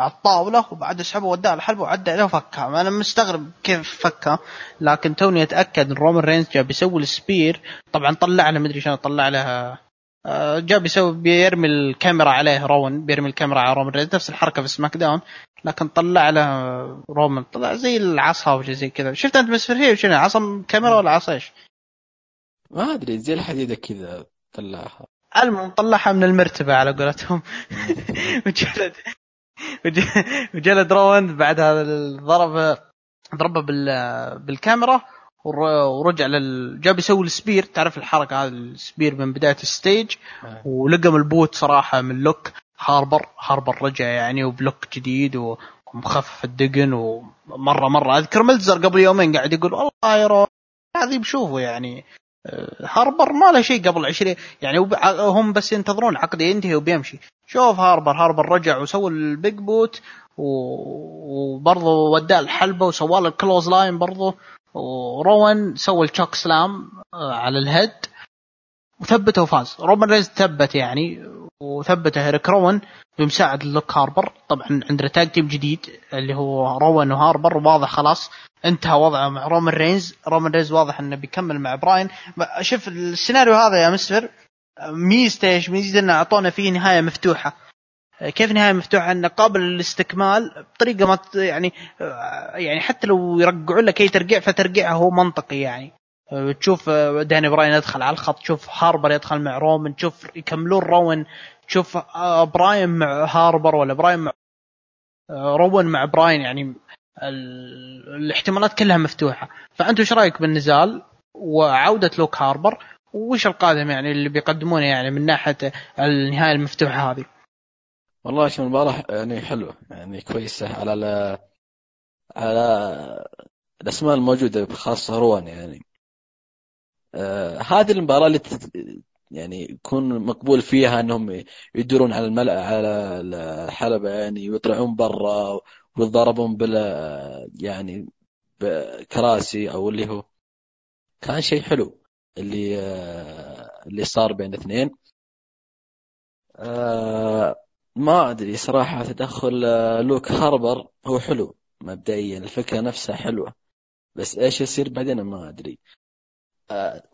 على الطاوله وبعد سحبه وداه الحلبه وعدى عليه وفكها أنا مستغرب كيف فكها لكن توني اتاكد إن رومان رينز جاب يسوي ال spear. طبعا طلع له مدري شلون طلع له. آه، جاب يسوي بيرمي الكاميرا عليه روان بيرمي الكاميرا على رومان رينز نفس الحركة في SmackDown. لكن طلع له رومان طلع زي العصا شيء زي كذا. شفت أنت مسفر هي شنو عصا كاميرا ولا عصا إيش؟ ما أدري زي الحديدة كذا طلعها. المهم طلعها من المرتبة على قولتهم. وجلد وج- وجلد روان بعد هذا الضرب ضربه بال بالكاميرا ور- ورجع لل جاب يسوي ال spear. تعرف الحركة هذه ال spear من بداية ال stage؟ ولقم ال boot صراحة من لوك هاربر. هاربر رجع يعني وب look جديد ومخفف الدقن ومره مره أذكر ملتزر قبل يومين قاعد يقول والله يا هذه بشوفه يعني. هاربر ما له شيء قبل 20 يعني هم بس ينتظرون عقده ينتهي وبيمشي. شوف هاربر هاربر رجع وسوى ال big boot وبرضه وداه الحلبة وسوى له ال clothesline برضه. وروان سوى ال chokeslam آه، على ال head. وثبته وفاز رومان رينز ثبت يعني وثبته إيريك روان بمساعد لوك هاربر. طبعا عندنا tag team جديد اللي هو روان وهاربر واضح خلاص. انتهى وضعه مع رومان رينز. رومان رينز واضح انه بيكمل مع براين. شوف السيناريو هذا يا مسفر ميزته إيش؟ ميزته إنه أعطونا فيه نهاية مفتوحة. كيف نهاية مفتوحة؟ إنه قابل للاستكمال بطريقة ما يعني يعني حتى لو يرجعوا لك اي ترقيع فترقيعه هو منطقي يعني. تشوف داني براين يدخل على الخط تشوف هاربر يدخل مع رومان تشوف يكملون روان تشوف براين مع هاربر ولا براين مع روان مع براين يعني. الاحتمالات كلها مفتوحة. فانت إيش رأيك بالنزال وعودة لوك هاربر؟ وش القادم يعني اللي بيقدمونه يعني من ناحية النهاية المفتوحة هذه؟ والله شوف المباراة يعني حلوة يعني كويسة على على الأسماء الموجودة خاصة روان يعني. آه هذه المباراة اللي. يعني يكون مقبول فيها إنهم يدورون على الملأ على الحلبة يعني ويطلعون برا ويتضاربون بال يعني بكراسي أو اللي هو كان شيء حلو اللي آه اللي صار بين الاثنين آه ما أدري صراحة تدخل آه، لوك هاربر هو حلو مبدئيا الفكرة نفسها حلوة. بس إيش يصير بعدين ما أدري.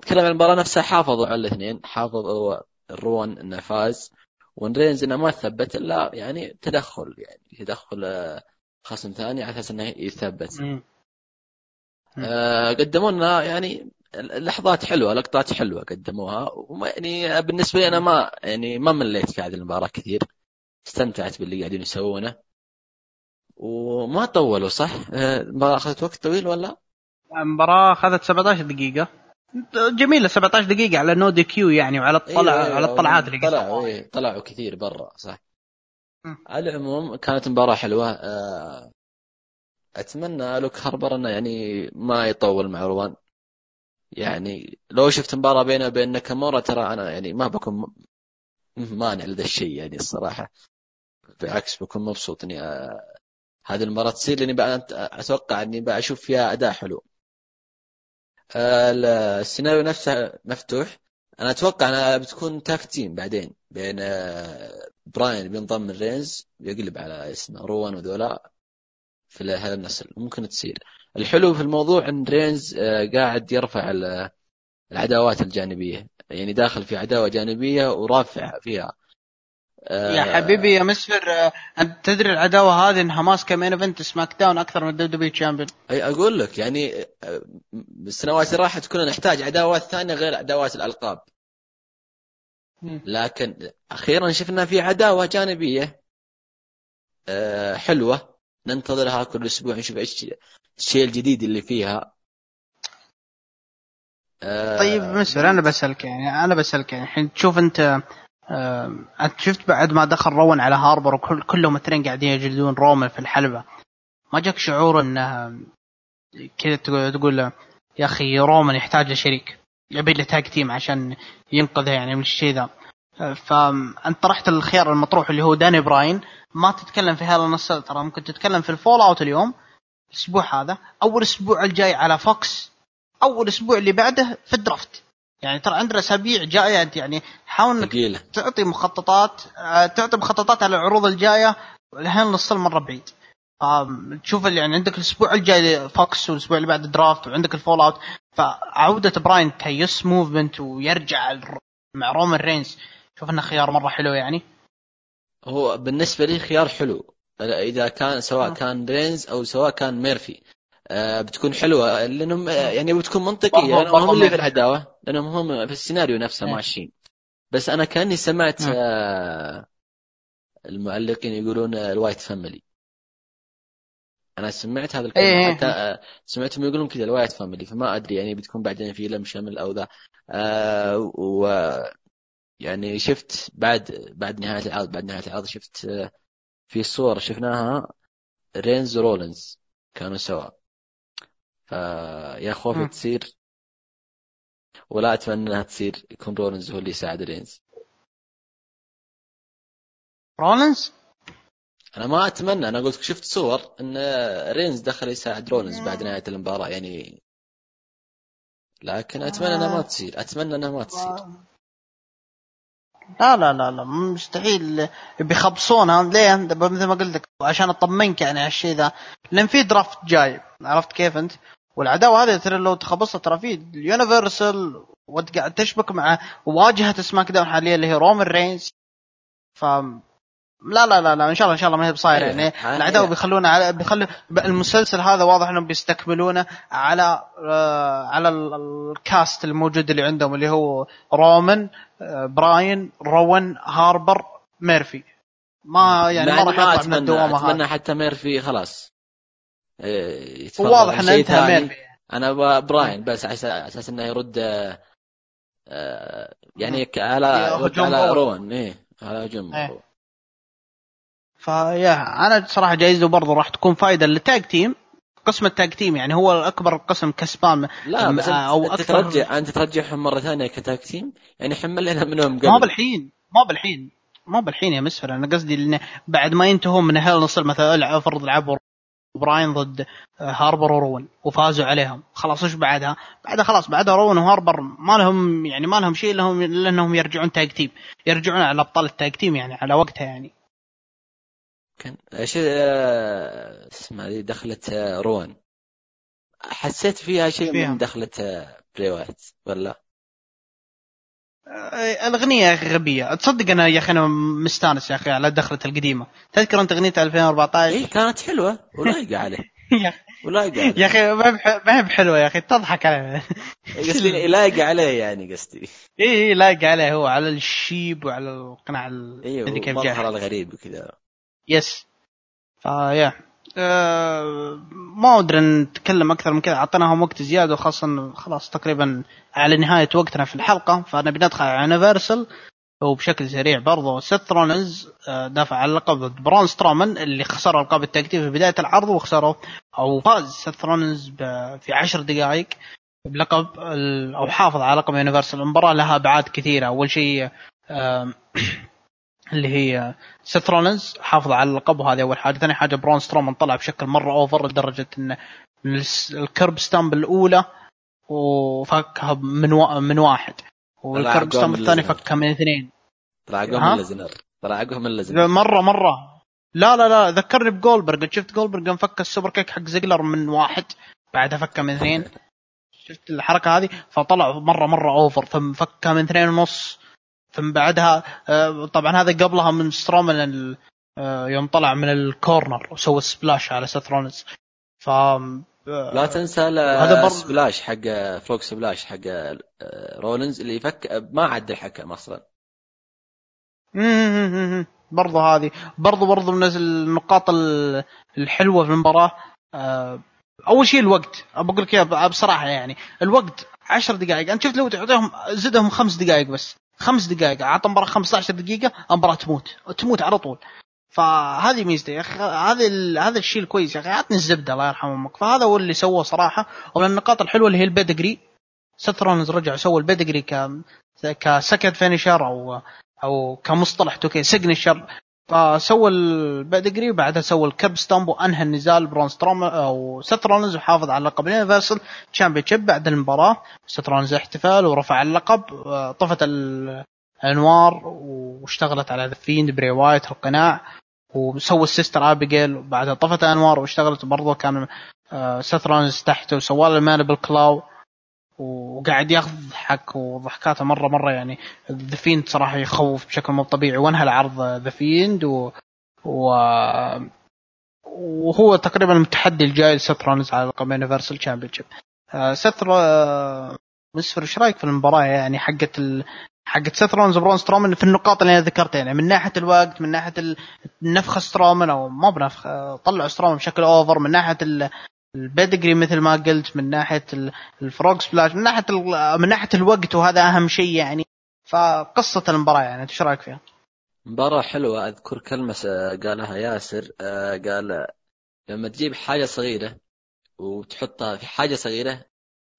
تكلم عن المباراة نفسها حافظوا على الاثنين. حافظوا روان انه فاز ونرينز إنه ما ثبت إلا يعني تدخل يعني تدخل آه، خصم ثاني على أساس إنه يثبت. آه قدموا لنا يعني لحظات حلوة لقطات حلوة قدموها. وما يعني بالنسبة لي أنا ما يعني ما مليت في هذه المباراة كثير. استمتعت باللي قاعدين يسوونه. وما طولوا صح؟ آه، المباراة أخذت وقت طويل ولا؟ المباراة أخذت 17 دقيقة. جميلة 17 دقيقة على no DQ يعني وعلى الطلع إيه على الطلعات اللي طلعوا إيه طلعوا كثير برا صح؟ على العموم كانت مباراة حلوة. آه، أتمنى لوك هاربر إنه يعني ما يطول مع روان. يعني لو شفت مباراة بينه وبين ناكامورا ترى أنا يعني ما بكون مانع لذا الشيء يعني الصراحة. بالعكس بكون مبسوط إني آه، هذه المباراة تصير لأني أتوقع إني بشوف فيها أداء حلو. السيناريو نفسه مفتوح. أنا أتوقع أنها بتكون tag team بعدين بين آه، براين بينضم رينز بيقلب على اسمه روان وذولا في Hell in a Cell. ممكن تصير. الحلو في الموضوع إن رينز آه، قاعد يرفع العداوات الجانبية. يعني داخل في عداوة جانبية ورافع فيها. يا حبيبي يا مسفر آه، أنت تدري العداوة هذه انها ماسكه main event سماك داون أكثر من WWE champion. أي أقول لك يعني آه، السنوات اللي راحت كنا نحتاج عداوات ثانية غير عداوات الألقاب. لكن أخيرا شفنا في عداوة جانبية آه، حلوة ننتظرها كل أسبوع نشوف إيش الشيء الجديد اللي فيها. طيب مسفر أنا بسألك يعني أنا بسألك يعني الحين تشوف أنت أنت شفت بعد ما دخل روان على هاربر وكل كلهم الاثنين قاعدين يجلدون رومان في الحلبة. ما جاك شعور إنه كذا تقول يا أخي رومان يحتاج لشريك. يبي له tag team عشان ينقذه يعني من الشيء ذا. فأنت رحت الخيار المطروح اللي هو داني براين. ما تتكلم في Hell in a Cell ترى. ممكن تتكلم في ال fallout اليوم الأسبوع هذا. أول أسبوع الجاي على فوكس. أول أسبوع اللي بعده في ال draft. يعني ترى عندنا أسابيع جاية يعني حاول إنك تعطي مخططات آه، تعطي مخططات على العروض الجاية Hell in a Cell مرة بعيد. تشوف يعني عندك الأسبوع الجاي فوكس والأسبوع اللي بعد draft وعندك ال fallout. فعودة براين Yes Movement ويرجع مع رومان رينز. شوف إنه خيار مرة حلو يعني. هو بالنسبة لي خيار حلو. إذا كان سواء كان رينز أو سواء كان ميرفي. آه، بتكون حلوة. لانهم آه، يعني بتكون منطقية. هم اللي في العداوة. لأنهم هم في السيناريو نفسه إيه. ماشيين. بس أنا كأني سمعت آه المعلقين يقولون ال Wyatt Family. أنا سمعت هذا الكلام إيه. حتى آه سمعتهم يقولون كذا ال Wyatt Family فما أدري يعني بتكون بعدين في لم شمل أو ذا. آه و يعني شفت بعد بعد نهاية العرض بعد نهاية العرض شفت آه في صور شفناها رينز رولنز كانوا سوا. فيا خوفي تصير ولا أتمنى إنها تصير يكون رولنز هو اللي يساعد رينز. رولنز؟ أنا ما أتمنى أنا قلت شفت صور إن رينز دخل يساعد رولنز بعد نهاية المباراة يعني لكن أتمنى إنها ما تصير أتمنى إنها ما تصير. لا لا لا لا مستحيل. بيخبصونها ليه؟ مثل ما قلت لك عشان أطمنك يعني على الشيء ذا. لأن في draft جاي عرفت كيف أنت؟ والعداوة هذه ترى لو تخبصت ترى في ال universal وانت قاعد تشبك مع واجهه سماك داون حاليا اللي هي رومان رينز. ف لا لا لا لا إن شاء الله إن شاء الله ما هي بصايرة. إيه، يعني ها- العداوة إيه. بيخلونا على بيخلوا المسلسل هذا واضح إنهم بيستكملونه على آه على ال- ال cast الموجود اللي عندهم اللي هو رومان آه براين روان هاربر ميرفي. ما يعني ما راح يطلع من اتمنى حتى ميرفي خلاص. إيه، واضح عن ان ثاني. ميرفي. أنا أبغى براين بس على أساس إنه يرد آه، آه، يعني على على. روان. إيه على هجوم إيه. فيا أنا صراحة جايزه برضه راح تكون فائده لل tag team. قسم ال tag team يعني هو الأكبر قسم كسبان. لا بس آه، انت, أو أنت أكثر. ترجع أنت ترجعهم مرة ثانية ك tag team؟ يعني حملنا منهم ما قبل بالحين ما بالحين ما بالحين يا مسفر أنا قصدي بعد ما ينتهوا من Hell in a Cell مثلا العب فرض لعبوا براين ضد آه، هاربر وروون وفازوا عليهم. خلاص وش بعدها؟ بعدها خلاص بعدها روون وهاربر ما لهم يعني ما لهم شيء لهم إلا إنهم يرجعون tag team يرجعون على أبطال ال tag team يعني على وقتها يعني. كان إيش آه، اسمها ذي دخلت آه، روان حسيت فيها شيء؟ من دخلة بري وايت ولا؟ الأغنية يا أخي غبية. تصدق أنا يا أخي أنا مستانس يا أخي على دخلة القديمة. تذكر أنت أغنية 2014 اي كانت حلوة. ولايقة عليه. ولايقة عليه. يا أخي ما هي بحلوة يا أخي تضحك عليه قصدي لايقه عليه يعني قصدي. اي اي لايق عليه هو على الشيب وعلى القناع ال- أيوه كيف الغريب وكذا. yes فيا. أه ما أدري نتكلم أكثر من كذا. أعطيناهم وقت زيادة وخاصة إنه خلاص تقريبا على نهاية وقتنا في الحلقة. فنبي ندخل على Universal وبشكل سريع برضه سيث رولنز آه، دافع على اللقب ضد برون سترومان اللي خسر ألقاب ال tag team في بداية العرض وخسروا. أو فاز سيث رولنز في عشر دقائق بلقب أو حافظ على لقب Universal المباراة لها أبعاد كثيرة. أول شيء آم، اللي هي سيث رولنز حافظ على اللقب وهذه أول حاجة، ثاني حاجة برون سترومان طلع بشكل مرة over لدرجة انه ال curb stomp الأولى وفكها من وا... من واحد. وال curb stomp الثاني. فكها من اثنين. طلع أقوى ها؟ من لزنر طلع من لزنر مرة مرة. لا لا لا ذكرني بجولبرج شفت جولبرج فك ال superkick حق زيجلر من واحد بعدها فكها من اثنين. شفت الحركة هذه؟ فطلع مرة مرة over ثم فكها من اثنين ونص. ثم بعدها آه، طبعا هذا قبلها من سترومان ال- آه، يوم طلع من ال corner وسوى splash على سيث رولنز ف آه، لا تنسى هذا برضه- splash حق frog splash حق رولنز اللي فك ما عد الحكم أصلا. مم. برضو هذه. برضو برضو من النقاط ال- الحلوة في المباراة. أول شيء الوقت. بقول لك بصراحة يعني. الوقت 10 دقائق. أنت شفت لو تعطيهم زدهم خمس دقائق بس. خمس دقائق. أعطى مباراة 15 دقيقة المباراة تموت. تموت على طول. فهذه ميزته يا أخي. هذا هذا الشيء الكويس يا أخي. عطني الزبدة الله يرحم أمك فهذا هو اللي سووه صراحة. ومن النقاط الحلوة اللي هي البيدجري. ست رولنز رجع سوى ال Pedigree ك ك second finisher أو أو كمصطلح توكي signature فسوى ال Pedigree وبعدها سوى ال curb stomp وانهى النزال برون ستروم أو ست رولنز وحافظ على لقب ال Universal Championship بعد المباراة. ست رولنز احتفال ورفع اللقب آه، طفت ال- الأنوار واشتغلت على ذا فيند بري وايت القناع وسوى ال Sister Abigail وبعدها طفت الأنوار واشتغلت برضه كان آه، سيث رولنز تحته وسوى له mandible claw. وقاعد ياخذ حق وضحكاته مرة مرة يعني. ذا فيند صراحة يخوف بشكل مو طبيعي. وانهى العرض ذا فيند و... و... وهو تقريبا التحدي الجاي لسيث رولنز على لقب Universal Championship رو- مسفر إيش رأيك في المباراة يعني حقت ال... حقت سيث رولنز وبرون سترومان في النقاط اللي أنا ذكرتها؟ يعني من ناحية الوقت من ناحية ال- النفخه سترومان أو ما بنفخه طلعوا سترومان بشكل over من ناحية ال... ال Pedigree مثل ما قلت من ناحية ال- ال frog splash من ناحية من ناحية الوقت وهذا أهم شيء يعني. فقصة المباراة يعني إنت إيش رأيك فيها؟ مباراة حلوة أذكر كلمة قالها ياسر آه، قال لما تجيب حاجة صغيرة وتحطها في حاجة صغيرة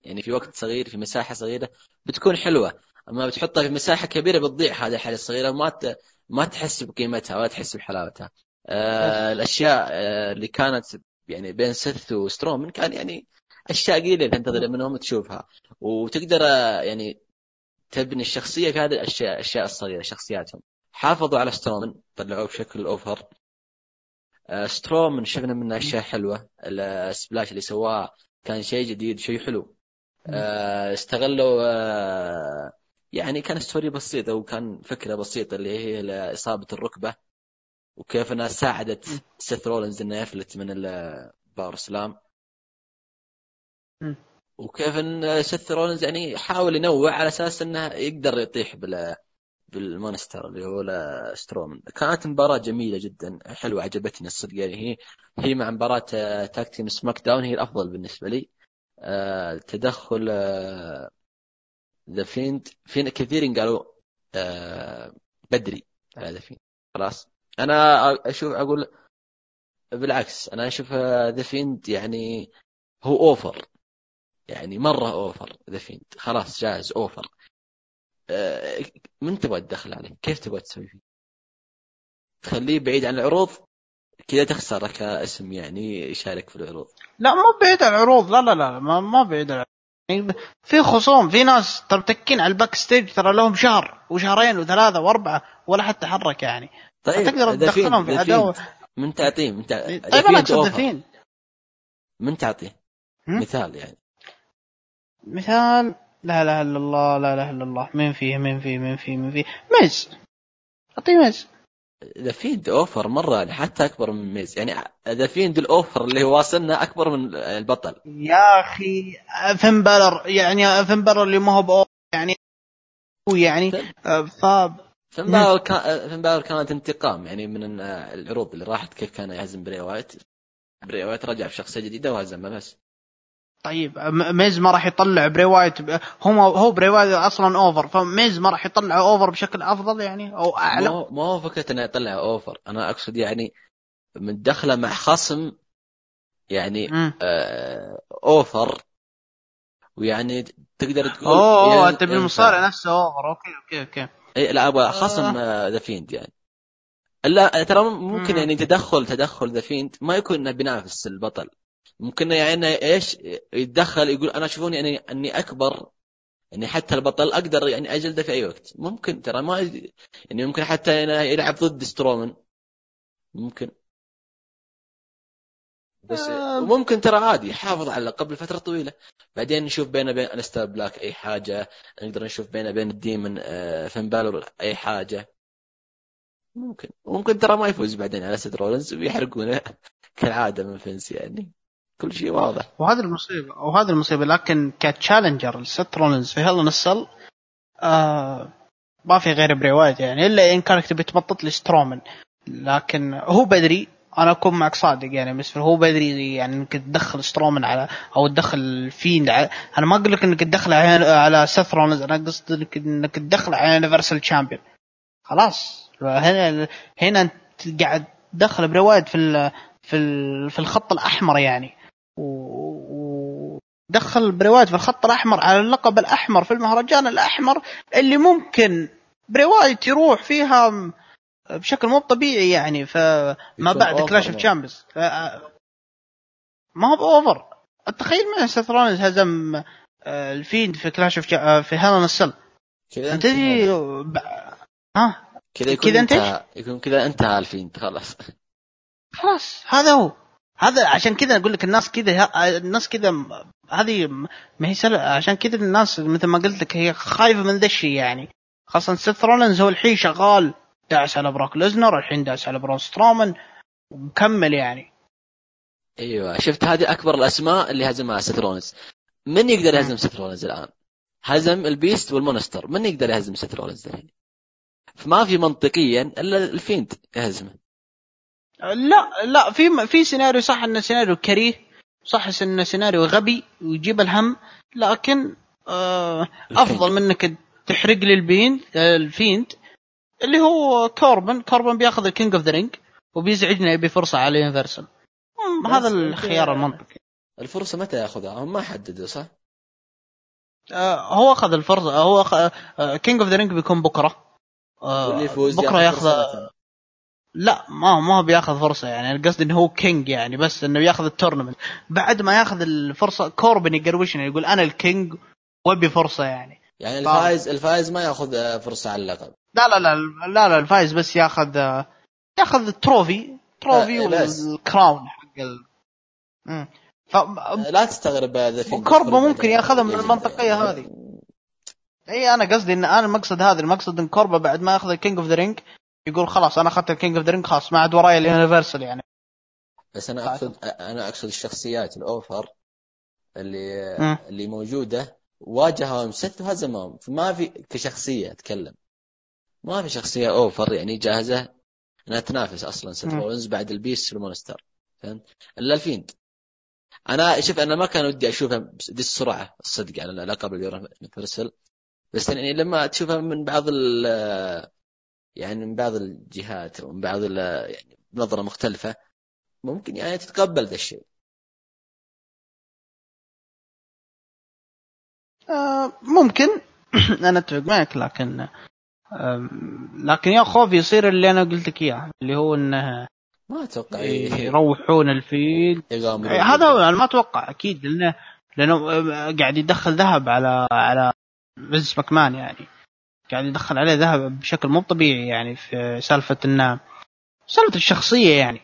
يعني في وقت صغير في مساحة صغيرة بتكون حلوة. أما بتحطها في مساحة كبيرة بتضيع هذه الحاجة الصغيرة وما ت... ما تحس بقيمتها ولا تحس بحلاوتها. آه الأشياء آه اللي كانت يعني بين سيث وسترومن كان يعني أشياء قليلة تنتظر منهم تشوفها. وتقدر يعني تبني الشخصية في هذه الأشياء الأشياء الصغيرة شخصياتهم. حافظوا على سترومن طلعوه بشكل over. آه، سترومن شفنا منه أشياء حلوة. ال splash اللي سواه كان شيء جديد شيء حلو. آه، استغلوا آه، يعني كان story بسيطة وكان فكرة بسيطة اللي هي إصابة الركبة. وكيف أنها ساعدت سيث رولنز انه يفلت من ال powerslam. وكيف أن سيث رولنز يعني حاول ينوع على أساس إنه يقدر يطيح بال بال monster اللي هو سترومان كانت مباراة جميلة جدا حلوة عجبتني الصدق. يعني هي هي مع مباراة tag team SmackDown هي الأفضل بالنسبة لي. آه، تدخل ذا فيند في كثيرين قالوا آه، بدري على ذا فيند خلاص. أنا أشوف أقول بالعكس أنا أشوف ذا فيند يعني هو over يعني مرة over ذا فيند خلاص جاهز over آه، من تبغى تدخل عليه؟ كيف تبغى تسوي فيه؟ تخليه بعيد عن العروض؟ كذا تخسر كاسم يعني يشارك في العروض. لا مو بعيد عن العروض. لا لا لا ما, ما بعيد عن يعني في خصوم في ناس ترى متكين على ال backstage ترى لهم شهر وشهرين وثلاثة وأربعة ولا حتى حرك يعني. طيب تقدر تدخلهم في عداوة. من تعطيه من تعطيه طيب أنا أقصد من تعطيه. مثال يعني. مثال لا إله إلا الله لا إله إلا الله مين فيه مين فيه مين فيه مين فيه. ميز أعطيه ميز. ذا فيند over مرة يعني حتى أكبر من ميز. يعني ذا فيند ال over اللي واصلنا أكبر من البطل؟ يا أخي فين بالر يعني فين بالر اللي ما هو يعني هو يعني ف فين بالر كان فين بالر كانت انتقام يعني من العروض اللي راحت كيف كان يهزم بري وايت؟ بري وايت رجع بشخصية جديدة وهزمه بس. طيب ميز ما راح يطلع بري وايت هو هو بري وايت أصلا over فميز ما راح يطلع over بشكل أفضل يعني أو أعلى؟ ما هو فكره إنه يطلع over أنا أقصد يعني من دخله مع خصم يعني آه over ويعني تقدر تقول أوه يعني أنت بالمصارع نفسه over okay okay okay. لا أبغى خصم ذا آه فيند يعني. لا ترى ممكن يعني تدخل تدخل ذا فيند ما يكون إنه بينافس البطل. ممكن يعني إيش يتدخل يقول أنا شوفوني يعني إني أكبر يعني حتى البطل أقدر يعني أجلده في أي وقت. ممكن ترى ما يعني ممكن حتى يلعب ضد سترومان ممكن. بس آه. ممكن ترى عادي يحافظ على قبل فترة طويلة. بعدين نشوف بينه بين أليستر بلاك أي حاجة نقدر نشوف بينه بين ال Demon آه فين بالور أي حاجة. ممكن ممكن ترى ما يفوز بعدين على سيث رولنز ويحرقونه كالعادة من فينس يعني. كل شيء واضح. وهذه المصيبة وهذه المصيبة لكن ك challenger لسيث رولنز في Hell in a Cell آه ما في غير بري وايت يعني إلا إن كانك تبي تبطط لي سترومن لكن هو بدري أنا أكون معك صادق يعني بس هو بدري يعني إنك تدخل سترومن على أو تدخل فين على أنا ما أقول لك إنك تدخل على, سيث رولنز أنا قصدي إنك إنك تدخل على Universal Champion خلاص. هنا هنا أنت قاعد تدخل بري وايت في في في الخط الأحمر يعني. ودخل بريوايت في الخط الأحمر على اللقب الأحمر في المهرجان الأحمر اللي ممكن بريوايت يروح فيها بشكل مو طبيعي يعني فما بعد Clash of Champions ما هو ب over تخيل من سيث رولينز هزم الفيند في Clash of في Hell in a Cell كذا تدري ها؟ كذا يكون كذا انتهى. يكون كذا انتهى الفيند خلاص. خلاص هذا هو. هذا عشان كذا أقول لك الناس كذا الناس كذا هذه ما هي سل... عشان كذا الناس مثل ما قلت لك هي خايفة من ذا الشيء يعني. خاصة سيث رولنز هو الحين شغال. داعس على بروك ليزنر الحين داعس على برون سترومان ومكمل يعني. أيوه شفت هذه أكبر الأسماء اللي هزمها سيث رولنز من يقدر يهزم سيث رولنز الآن؟ هزم ال Beast وال Monster. من يقدر يهزم سيث رولنز الحين؟ فما في منطقيا إلا الفيند يهزمه. لا لا في في سيناريو صح انه سيناريو كريه صح انه سيناريو غبي ويجيب الهم لكن آه أفضل من إنك تحرق لي البين الفيند اللي هو كوربن. كوربن بياخذ ال King of the Ring وبيزعجنا يبي فرصة على Universal هذا الخيار المنطقي. الفرصة متى ياخذها؟ هم ما حددوا صح؟ آه هو أخذ الفرصة هو أخ... King of the Ring بيكون بكرة. آه بكرة ياخذ لا ما ما هو بياخذ فرصة يعني. القصد إنه هو King يعني بس إنه ياخذ ال tournament بعد ما ياخذ الفرصة كوربن يقروشنا يقول أنا ال King وأبي فرصة يعني. يعني الفائز الفائز ما ياخذ فرصة على اللقب. لا لا لا لا لا الفائز بس ياخذ ياخذ ال trophy. trophy وال crown حق ال... ف... لا تستغرب هذا في كوربن ممكن ياخذها من المنطقية هذه. اي أنا قصدي إن أنا المقصد هذا المقصد إن كوربن بعد ما ياخذ ال King of the Ring يقول خلاص أنا أخذت ال King of the Ring خلاص ما عاد وراي ال Universal يعني. بس أنا اقصد أنا أقصد الشخصيات ال over اللي م. اللي موجودة واجههم سيث وهزمهم فما في كشخصية أتكلم. ما في شخصية over يعني جاهزة. انها تنافس أصلا سيث. رولنز بعد ال Beast وال Monster فهمت؟ إلا الفيند. أنا شوف أنا ما كان ودي اشوفها بذي السرعة الصدق على لقب ال Universal بس يعني لما تشوفها من بعض ال يعني من بعض الجهات ومن بعض يعني بنظره مختلفة ممكن يعني تتقبل ذا الشيء. ممكن. أنا أتفق معك لكن آه لكن يا خوف يصير اللي أنا قلت لك إياه اللي هو إنه ما أتوقع. يروحون الفيل هذا هو أنا ما أتوقع أكيد لأنه لأنه قاعد يدخل ذهب على على فينس ماكمان يعني. قاعد يدخل عليه ذهب بشكل مو طبيعي يعني في سالفة إنه سالفة الشخصية يعني.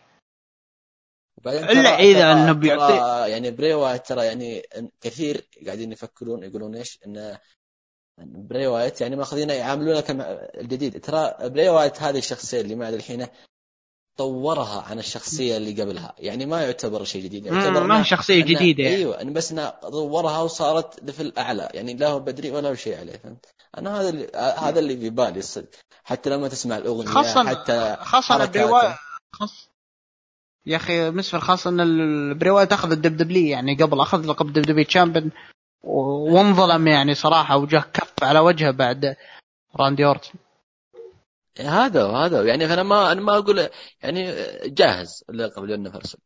إلا إذا إنه بيعطي يعني بري وايت ترى يعني كثير قاعدين يفكرون يقولون إيش انه بري وايت يعني ماخذينه يعاملونه الجديد. ترى بري وايت هذه الشخصية اللي معه الحين طورها عن الشخصية اللي قبلها. يعني ما يعتبر شيء جديد يعتبر ما هي شخصية جديدة يعني. أيوه بس انه طورها وصارت level أعلى. يعني لا هو بدري ولا هو شيء عليه فهمت؟ أنا هذا اللي هذا اللي في بالي. الصدق حتى لما تسمع الأغنية خاصة حتى خاصة البري وايت خاص يا أخي مسفر خاصة إن براي وايت أخذ ال WWE يعني قبل أخذ لقب WWE champion وانظلم يعني صراحة وجه كف على وجهه بعد راندي أورتن. هذا هذا. يعني أنا ما أنا ما أقول يعني جاهز لقب ال Universal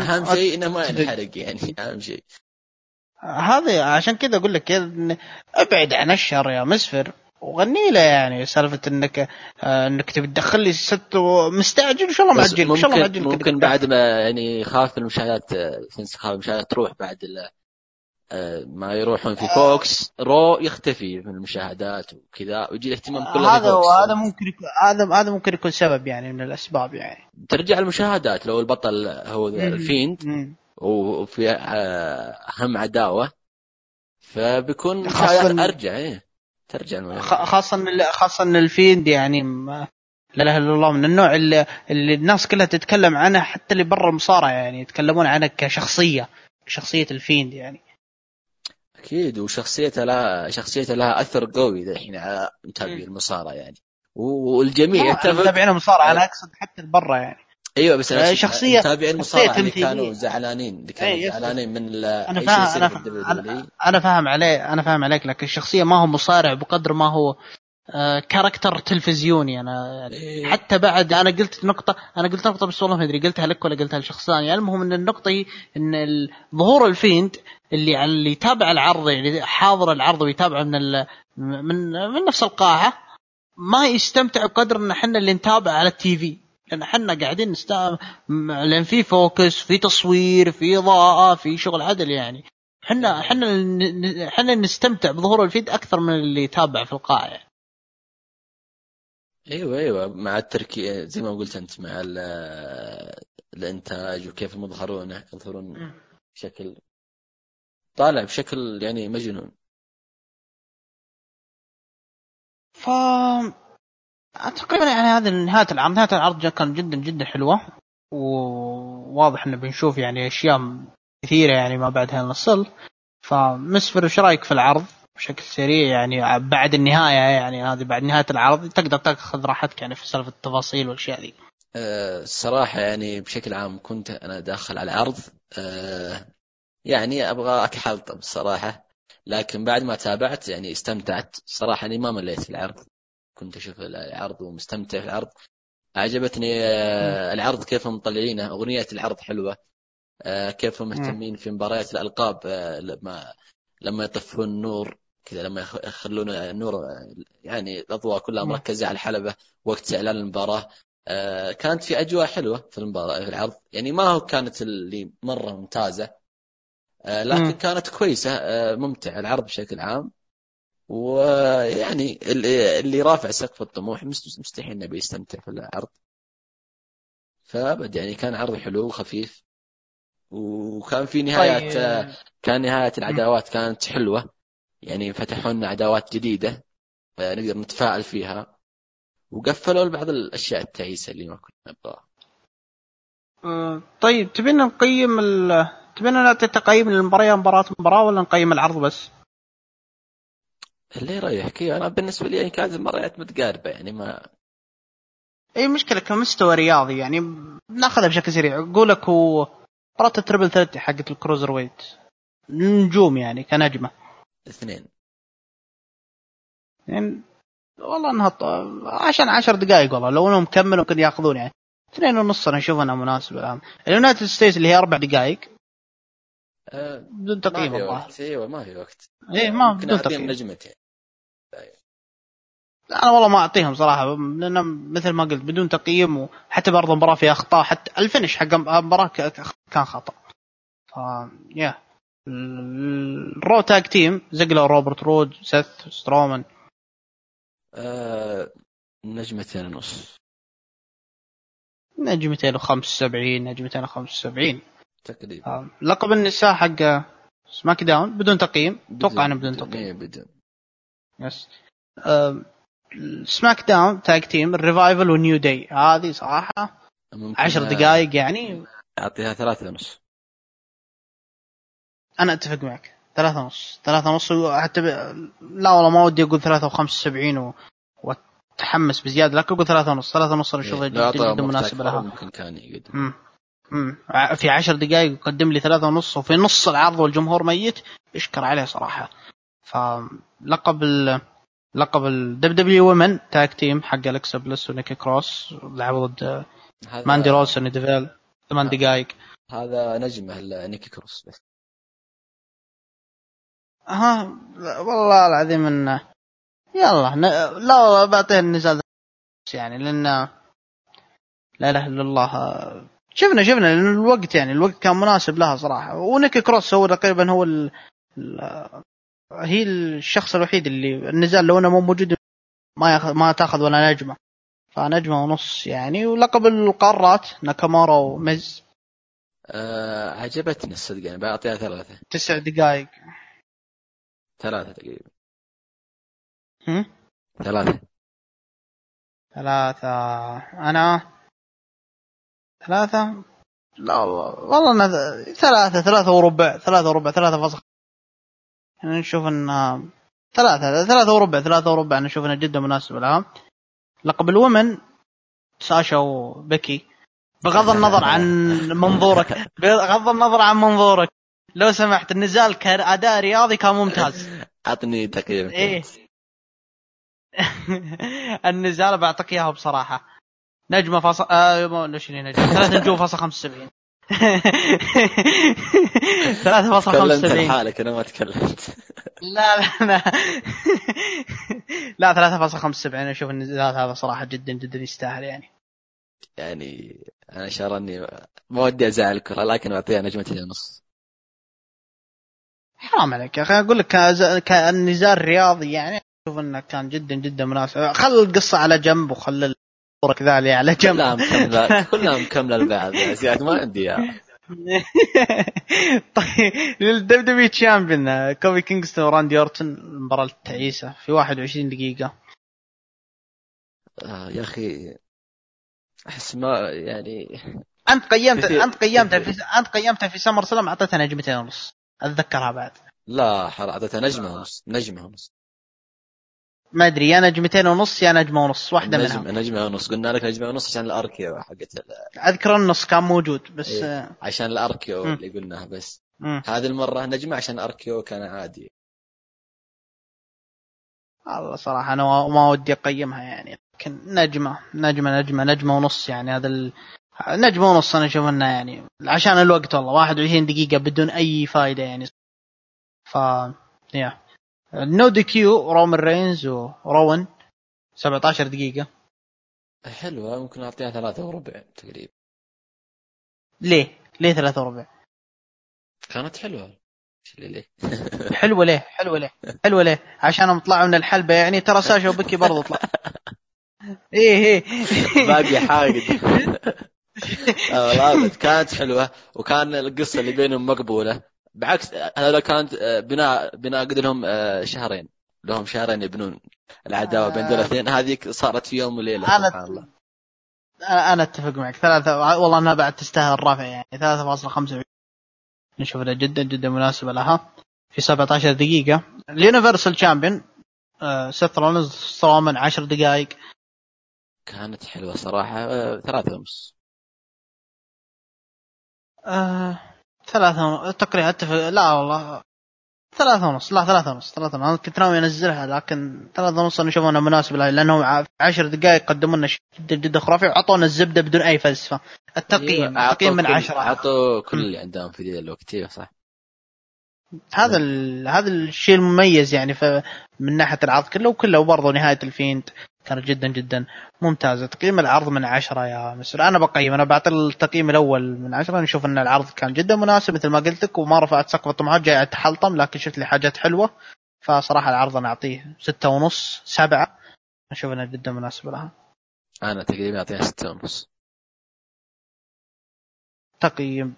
أهم شيء إنه ما ينحرق يعني أهم شيء. هذا عشان كذا أقول لك أبعد عن الشر يا مسفر. وغني له يعني سالفة إنك آه إنك تبي تدخل لي ست مستعجل إن شاء الله معجل إن شاء الله معجل ممكن بعد ما يعني يخاف المشاهدات خاف المشاهدات تروح بعد ما يروحون في فوكس رو يختفي من المشاهدات وكذا ويجي الاهتمام كله هذا هذا ممكن يكون هذا هذا ممكن يكون سبب يعني من الأسباب يعني. ترجع المشاهدات لو البطل هو الفيند وفي أهم عداوة فبيكون أرجع إيه. ترجع. خاصة خاصة ان ال Fiend يعني ما لا إله إلا الله من النوع اللي, اللي الناس كلها تتكلم عنه حتى اللي برا المصارعة يعني يتكلمون عنه كشخصية شخصية ال Fiend يعني. أكيد وشخصيته لها شخصيته لها أثر قوي الحين على متابعين المصارعة يعني. والجميع يتفق متابعين المصارعة أنا أقصد حتى برا يعني. أيوه بس أنا شخصية متابعين المصارعه اللي كانوا زعلانين اللي كانوا أيه زعلانين من أنا فاهم أنا فاهم أنا فاهم عليه أنا فاهم عليك لكن الشخصيه ما هو مصارع بقدر ما هو آه character تلفزيوني. أنا يعني إيه. حتى بعد أنا قلت نقطة أنا قلت نقطة بس والله ما أدري قلتها لك ولا قلتها لشخص ثاني. يعني المهم إن النقطة هي إن ظهور ال Fiend اللي اللي يتابع العرض يعني حاضر العرض ويتابعه من ال من من نفس القاعة ما يستمتع بقدر إن إحنا اللي نتابع على التي في. لأن إحنا قاعدين نستمع لأن في فوكس في تصوير في إضاءة في شغل عدل يعني. إحنا إحنا إحنا نستمتع بظهور الفيد أكثر من اللي يتابع في القاعة يعني. أيوه أيوه. مع التركي زي ما قلت أنت مع الإنتاج وكيف يظهرون يظهرون بشكل طالع بشكل يعني مجنون. ف تقريبا يعني هذا نهاية العرض. نهاية العرض كان جدا جدا حلوة. وواضح إنه بنشوف يعني أشياء كثيرة يعني ما بعدها نصل فمسفر إيش رأيك في العرض بشكل سريع؟ يعني بعد النهاية يعني هذه بعد نهاية العرض تقدر تأخذ راحتك يعني في سالفة التفاصيل والأشياء ذي. الصراحة يعني بشكل عام كنت أنا داخل على العرض. أه يعني أبغى اكحلطم الصراحه لكن بعد ما تابعت يعني استمتعت. صراحة إني ما مليت العرض. كنت أشوف العرض ومستمتع في العرض. عجبتني العرض كيف مطلعينه. أغنية العرض حلوة. كيف مهتمين في مباريات الألقاب. لما لما يطفون النور كذا لما يخلون النور يعني الأضواء كلها مركزة على الحلبة وقت إعلان المباراة. كانت في أجواء حلوة في المباراة في العرض. يعني ما هو كانت اللي مرة ممتازة. لكن. كانت كويسة. ممتع العرض بشكل عام. ويعني اللي, اللي رافع سقف الطموح مستحيل إنه بيستمتع في العرض. فابد يعني كان عرض حلو وخفيف. وكان في نهايات طيب. كان نهاية العداوات كانت حلوة. يعني فتحوا لنا عداوات جديدة نقدر نتفاعل فيها. وقفلوا بعض الأشياء التعيسه اللي ما كنا نبغاها. أه، طيب تبينا نقيم ال... تبينا نعطي تقييم للمباراة مباراة مباراة ولا نقيم العرض بس؟ اللي يريحك أنا بالنسبة لي يعني كانت المباريات متقاربة يعني ما. أي مشكلة كمستوى رياضي يعني ناخذها بشكل سريع. أقول لك هو مباراه التربل ثلاثة حقت الكروزر ويت. نجوم يعني كنجمة. اثنين. يعني والله إنها عشان عشر دقائق والله لو إنهم كملوا كانوا ياخذون يعني اثنين ونص أنا أشوف إنها مناسبة الآن. ال United States اللي هي أربع دقائق. بدون تقييم والله. أيوه ما في وقت. إيه ما بدون تقييم. نجمتين أنا والله ما أعطيهم صراحة لأن مثل ما قلت بدون تقييم وحتى برضه المباراة فيها أخطاء حتى ال finish حق المباراة كان خطأ. ف يا ال Raw tag team زقلر و روبرت رود سيث سترومان. آه نجمتين ونص. نجمتين وخمس نجمتين وخمس تقريبا. آه. لقب النساء حق SmackDown بدون تقييم. أتوقع إنه بدون تقييم. إيه، بدون. yes آه. SmackDown tag team ال Revival و New Day هذه صراحة عشر دقائق يعني. أعطيها ثلاثة ونص. أنا أتفق معك. ثلاثة ونص. ثلاثة ونص حتى ب... لا والله ما ودي أقول ثلاثة وخمسة وسبعين و... وأتحمس بزيادة. لكن أقول ثلاثة ونص. ثلاثة ونص أنا اشوفها جدا, جدا مناسبة لها. ممكن كان يقدم. في عشر دقائق يقدم لي ثلاثة ونص وفي نص العرض والجمهور ميت اشكر عليه صراحة. فلقب ال لقب ال WWE women tag team حق الكسا بلس ونيكي كروس لعبوا ضد ماندي روز ديفيل ثمان دقائق هذا نجمه نيكي كروس. بس ها والله العظيم انه يلا ن... لا بعطيه النزال يعني لأن لا إله إلا الله شفنا شفنا لأن الوقت يعني الوقت كان مناسب لها صراحة. ونيكي كروس هو تقريبا هو ال... ال... هي الشخص الوحيد اللي النزال لو أنه مو موجود ما ياخذ ما تأخذ ولا نجمة. فنجمة ونص يعني. ولقب القارات ناكامورا ومز أه عجبتني الصدق يعني. بعطيها ثلاثة. تسع دقائق ثلاثة تقريبا. هم؟ ثلاثة. ثلاثة. أنا ثلاثة؟ لا والله والله أنا ثلاثة ثلاثة وربع ثلاثة وربع ثلاثة فصل يعني نشوف أن ثلاثة ثلاثة وربع ثلاثة وربع أنا أشوف أنها جدا مناسبة لها لقب الومن ساشا وبكي. بغض النظر عن منظورك بغض النظر عن منظورك. لو سمحت النزال كاداء رياضي كان ممتاز. أعطني تقييم إيه. النزال بعطيك إياها بصراحة. نجمة فاصل آه ليش نجمة. ثلاث نجوم فاصل 75 ثلاثة فاصل خمسة وسبعين. حالك أنا ما تكلمت. لا لا لا. لا ثلاثة فاصل خمسة وسبعين. أشوف النزال هذا صراحة جدا جدا يستاهل يعني. يعني أنا شعر إني ما ودي أزعلك لكن أعطيها نجمتين ونص حرام عليك يا أخي. أقول لك كنزال رياضي يعني. أشوف إنه كان جدا جدا مناسب. خل القصة على جنب وخل الصورة كذا على جنب. كلها مكمله كلها مكملة لبعض يا زياد ما عندي اياها طيب لل WWE champion كوبي كينغستون وراندي أورتن المباراة التعيسة في 21 دقيقة. آه يا أخي أحس ما يعني أنت قيمت أنت قيمتها في أنت قيمتها في SummerSlam أعطيتها نجمتين ونص. أتذكرها بعد. لا حر أعطيتها نجمة ونص نجمة ونص. ما أدري يا نجمتين ونص يا نجمه ونص واحدة نجم منها نجمه ونص قلنا لك نجمه ونص عشان ال RKO حقت أذكر النص كان موجود بس إيه. عشان ال RKO م. اللي قلناه بس م. هذه المرة نجمة عشان ال RKO كان عادي والله صراحة أنا ما ودي أقيمها يعني لكن نجمة نجمة نجمة نجمة ونص يعني هذا ال... نجمة ونص أنا أشوف إنه يعني عشان الوقت والله 21 دقيقة بدون أي فائده يعني ف يا no DQ رومان رينز وروان 17 دقيقة حلوة ممكن أعطيها ثلاثة وربع تقريبا ليه؟ ليه ثلاثة وربع؟ كانت حلوة ليه؟ حلوة ليه؟ حلوة ليه؟ حلوة ليه؟ عشانهم طلعوا من الحلبة يعني ترى ساشا وبكي برضو طلع إيه إيه باقي حاقد آه، كانت حلوة وكان القصة اللي بينهم مقبولة بعكس هذا كانت آه، بناء بناء قد لهم آه، شهرين. لهم شهرين يبنون العداوة بين دول الاثنين هذيك صارت في يوم وليلة. أنا- سبحان الله. أنا أتفق معك. ثلاثة والله انها بعد تستاهل الرفع يعني. 3.25 نشوف انها جدا جدا مناسبة لها. في 17 دقيقة. ال Universal champion آه سيث رولنز سترومان 10 دقائق. كانت حلوة صراحة. آه، ثلاثة ونص. آه ثلاثة تقريبا اتفق لا والله. ثلاثة ونص. لا ثلاثة ونص. ثلاثة ونص. أنا كنت ناوي أنزلها لكن ثلاثة ونص أنا أشوف انها مناسبة لها لأنهم ع- في 10 دقائق قدموا لنا شيء جدا جدا خرافي وعطونا الزبدة بدون أي فلسفة. التقييم. أيوة، التقييم من 10 أعطوا كل اللي عندهم في الوقت. أيوه صح. هذا. هذا الشيء المميز يعني. من ناحية العرض كله وكله وبرضه نهاية الفيند كانت جدا جدا ممتازه تقييم العرض من عشرة يا مسر أنا بقيم أنا بعطي التقييم الأول من عشرة نشوف إن العرض كان جدا مناسب مثل ما قلت لك وما رفعت سقف الطموحات جاي اتحلطم لكن شفت لي حاجات حلوة. فصراحة العرض أنا أعطيه ستة ونص سبعة. أشوف إنه جدا مناسب لها. أنا تقريبا أعطيها ستة ونص. تقييم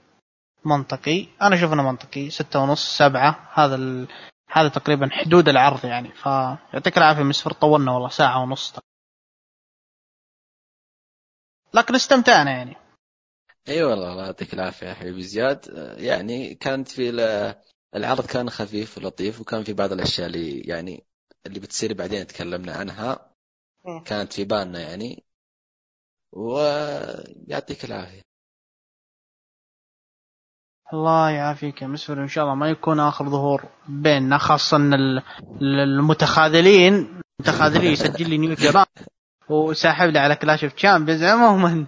منطقي. أنا أشوف إنه منطقي. ستة ونص سبعة. هذا. هذا تقريبا حدود العرض يعني. فيعطيك العافية مسفر طولنا والله ساعة ونص. لكن استمتعنا يعني. إي والله الله يعطيك العافية يا حبيبي زياد. يعني كانت في ال- العرض كان خفيف ولطيف وكان في بعض الأشياء اللي يعني اللي بتصير بعدين تكلمنا عنها. كانت في بالنا يعني. ويعطيك العافية. الله يعافيك يا مسفر إن شاء الله ما يكون آخر ظهور بيننا خاصة إن ال- ال- المتخاذلين المتخاذلين يسجل لي New Japan وساحب لي على Clash of Champions عموما.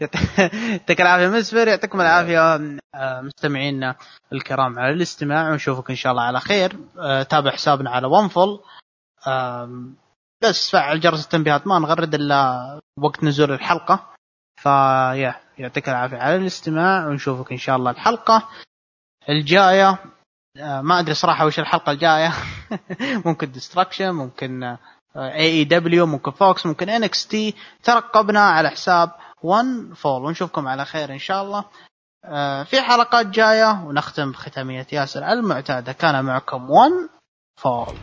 يعطيك العافية مسفر يعطيكم العافية آه، مستمعينا الكرام على الاستماع. ونشوفك إن شاء الله على خير. آه، تابع حسابنا على ونفل بس فعل جرس التنبيهات ما نغرد إلا وقت نزول الحلقة. فيا يعطيك العافية على الاستماع ونشوفك إن شاء الله الحلقة الجاية. آه، ما أدري صراحة وش الحلقة الجاية. ممكن Destruction ممكن AEW ممكن Fox ممكن NXT ترقبنا على حساب 1 فول ونشوفكم على خير إن شاء الله. آه، في حلقات جاية ونختم بختاميه ياسر المعتاده كان معكم 1 فول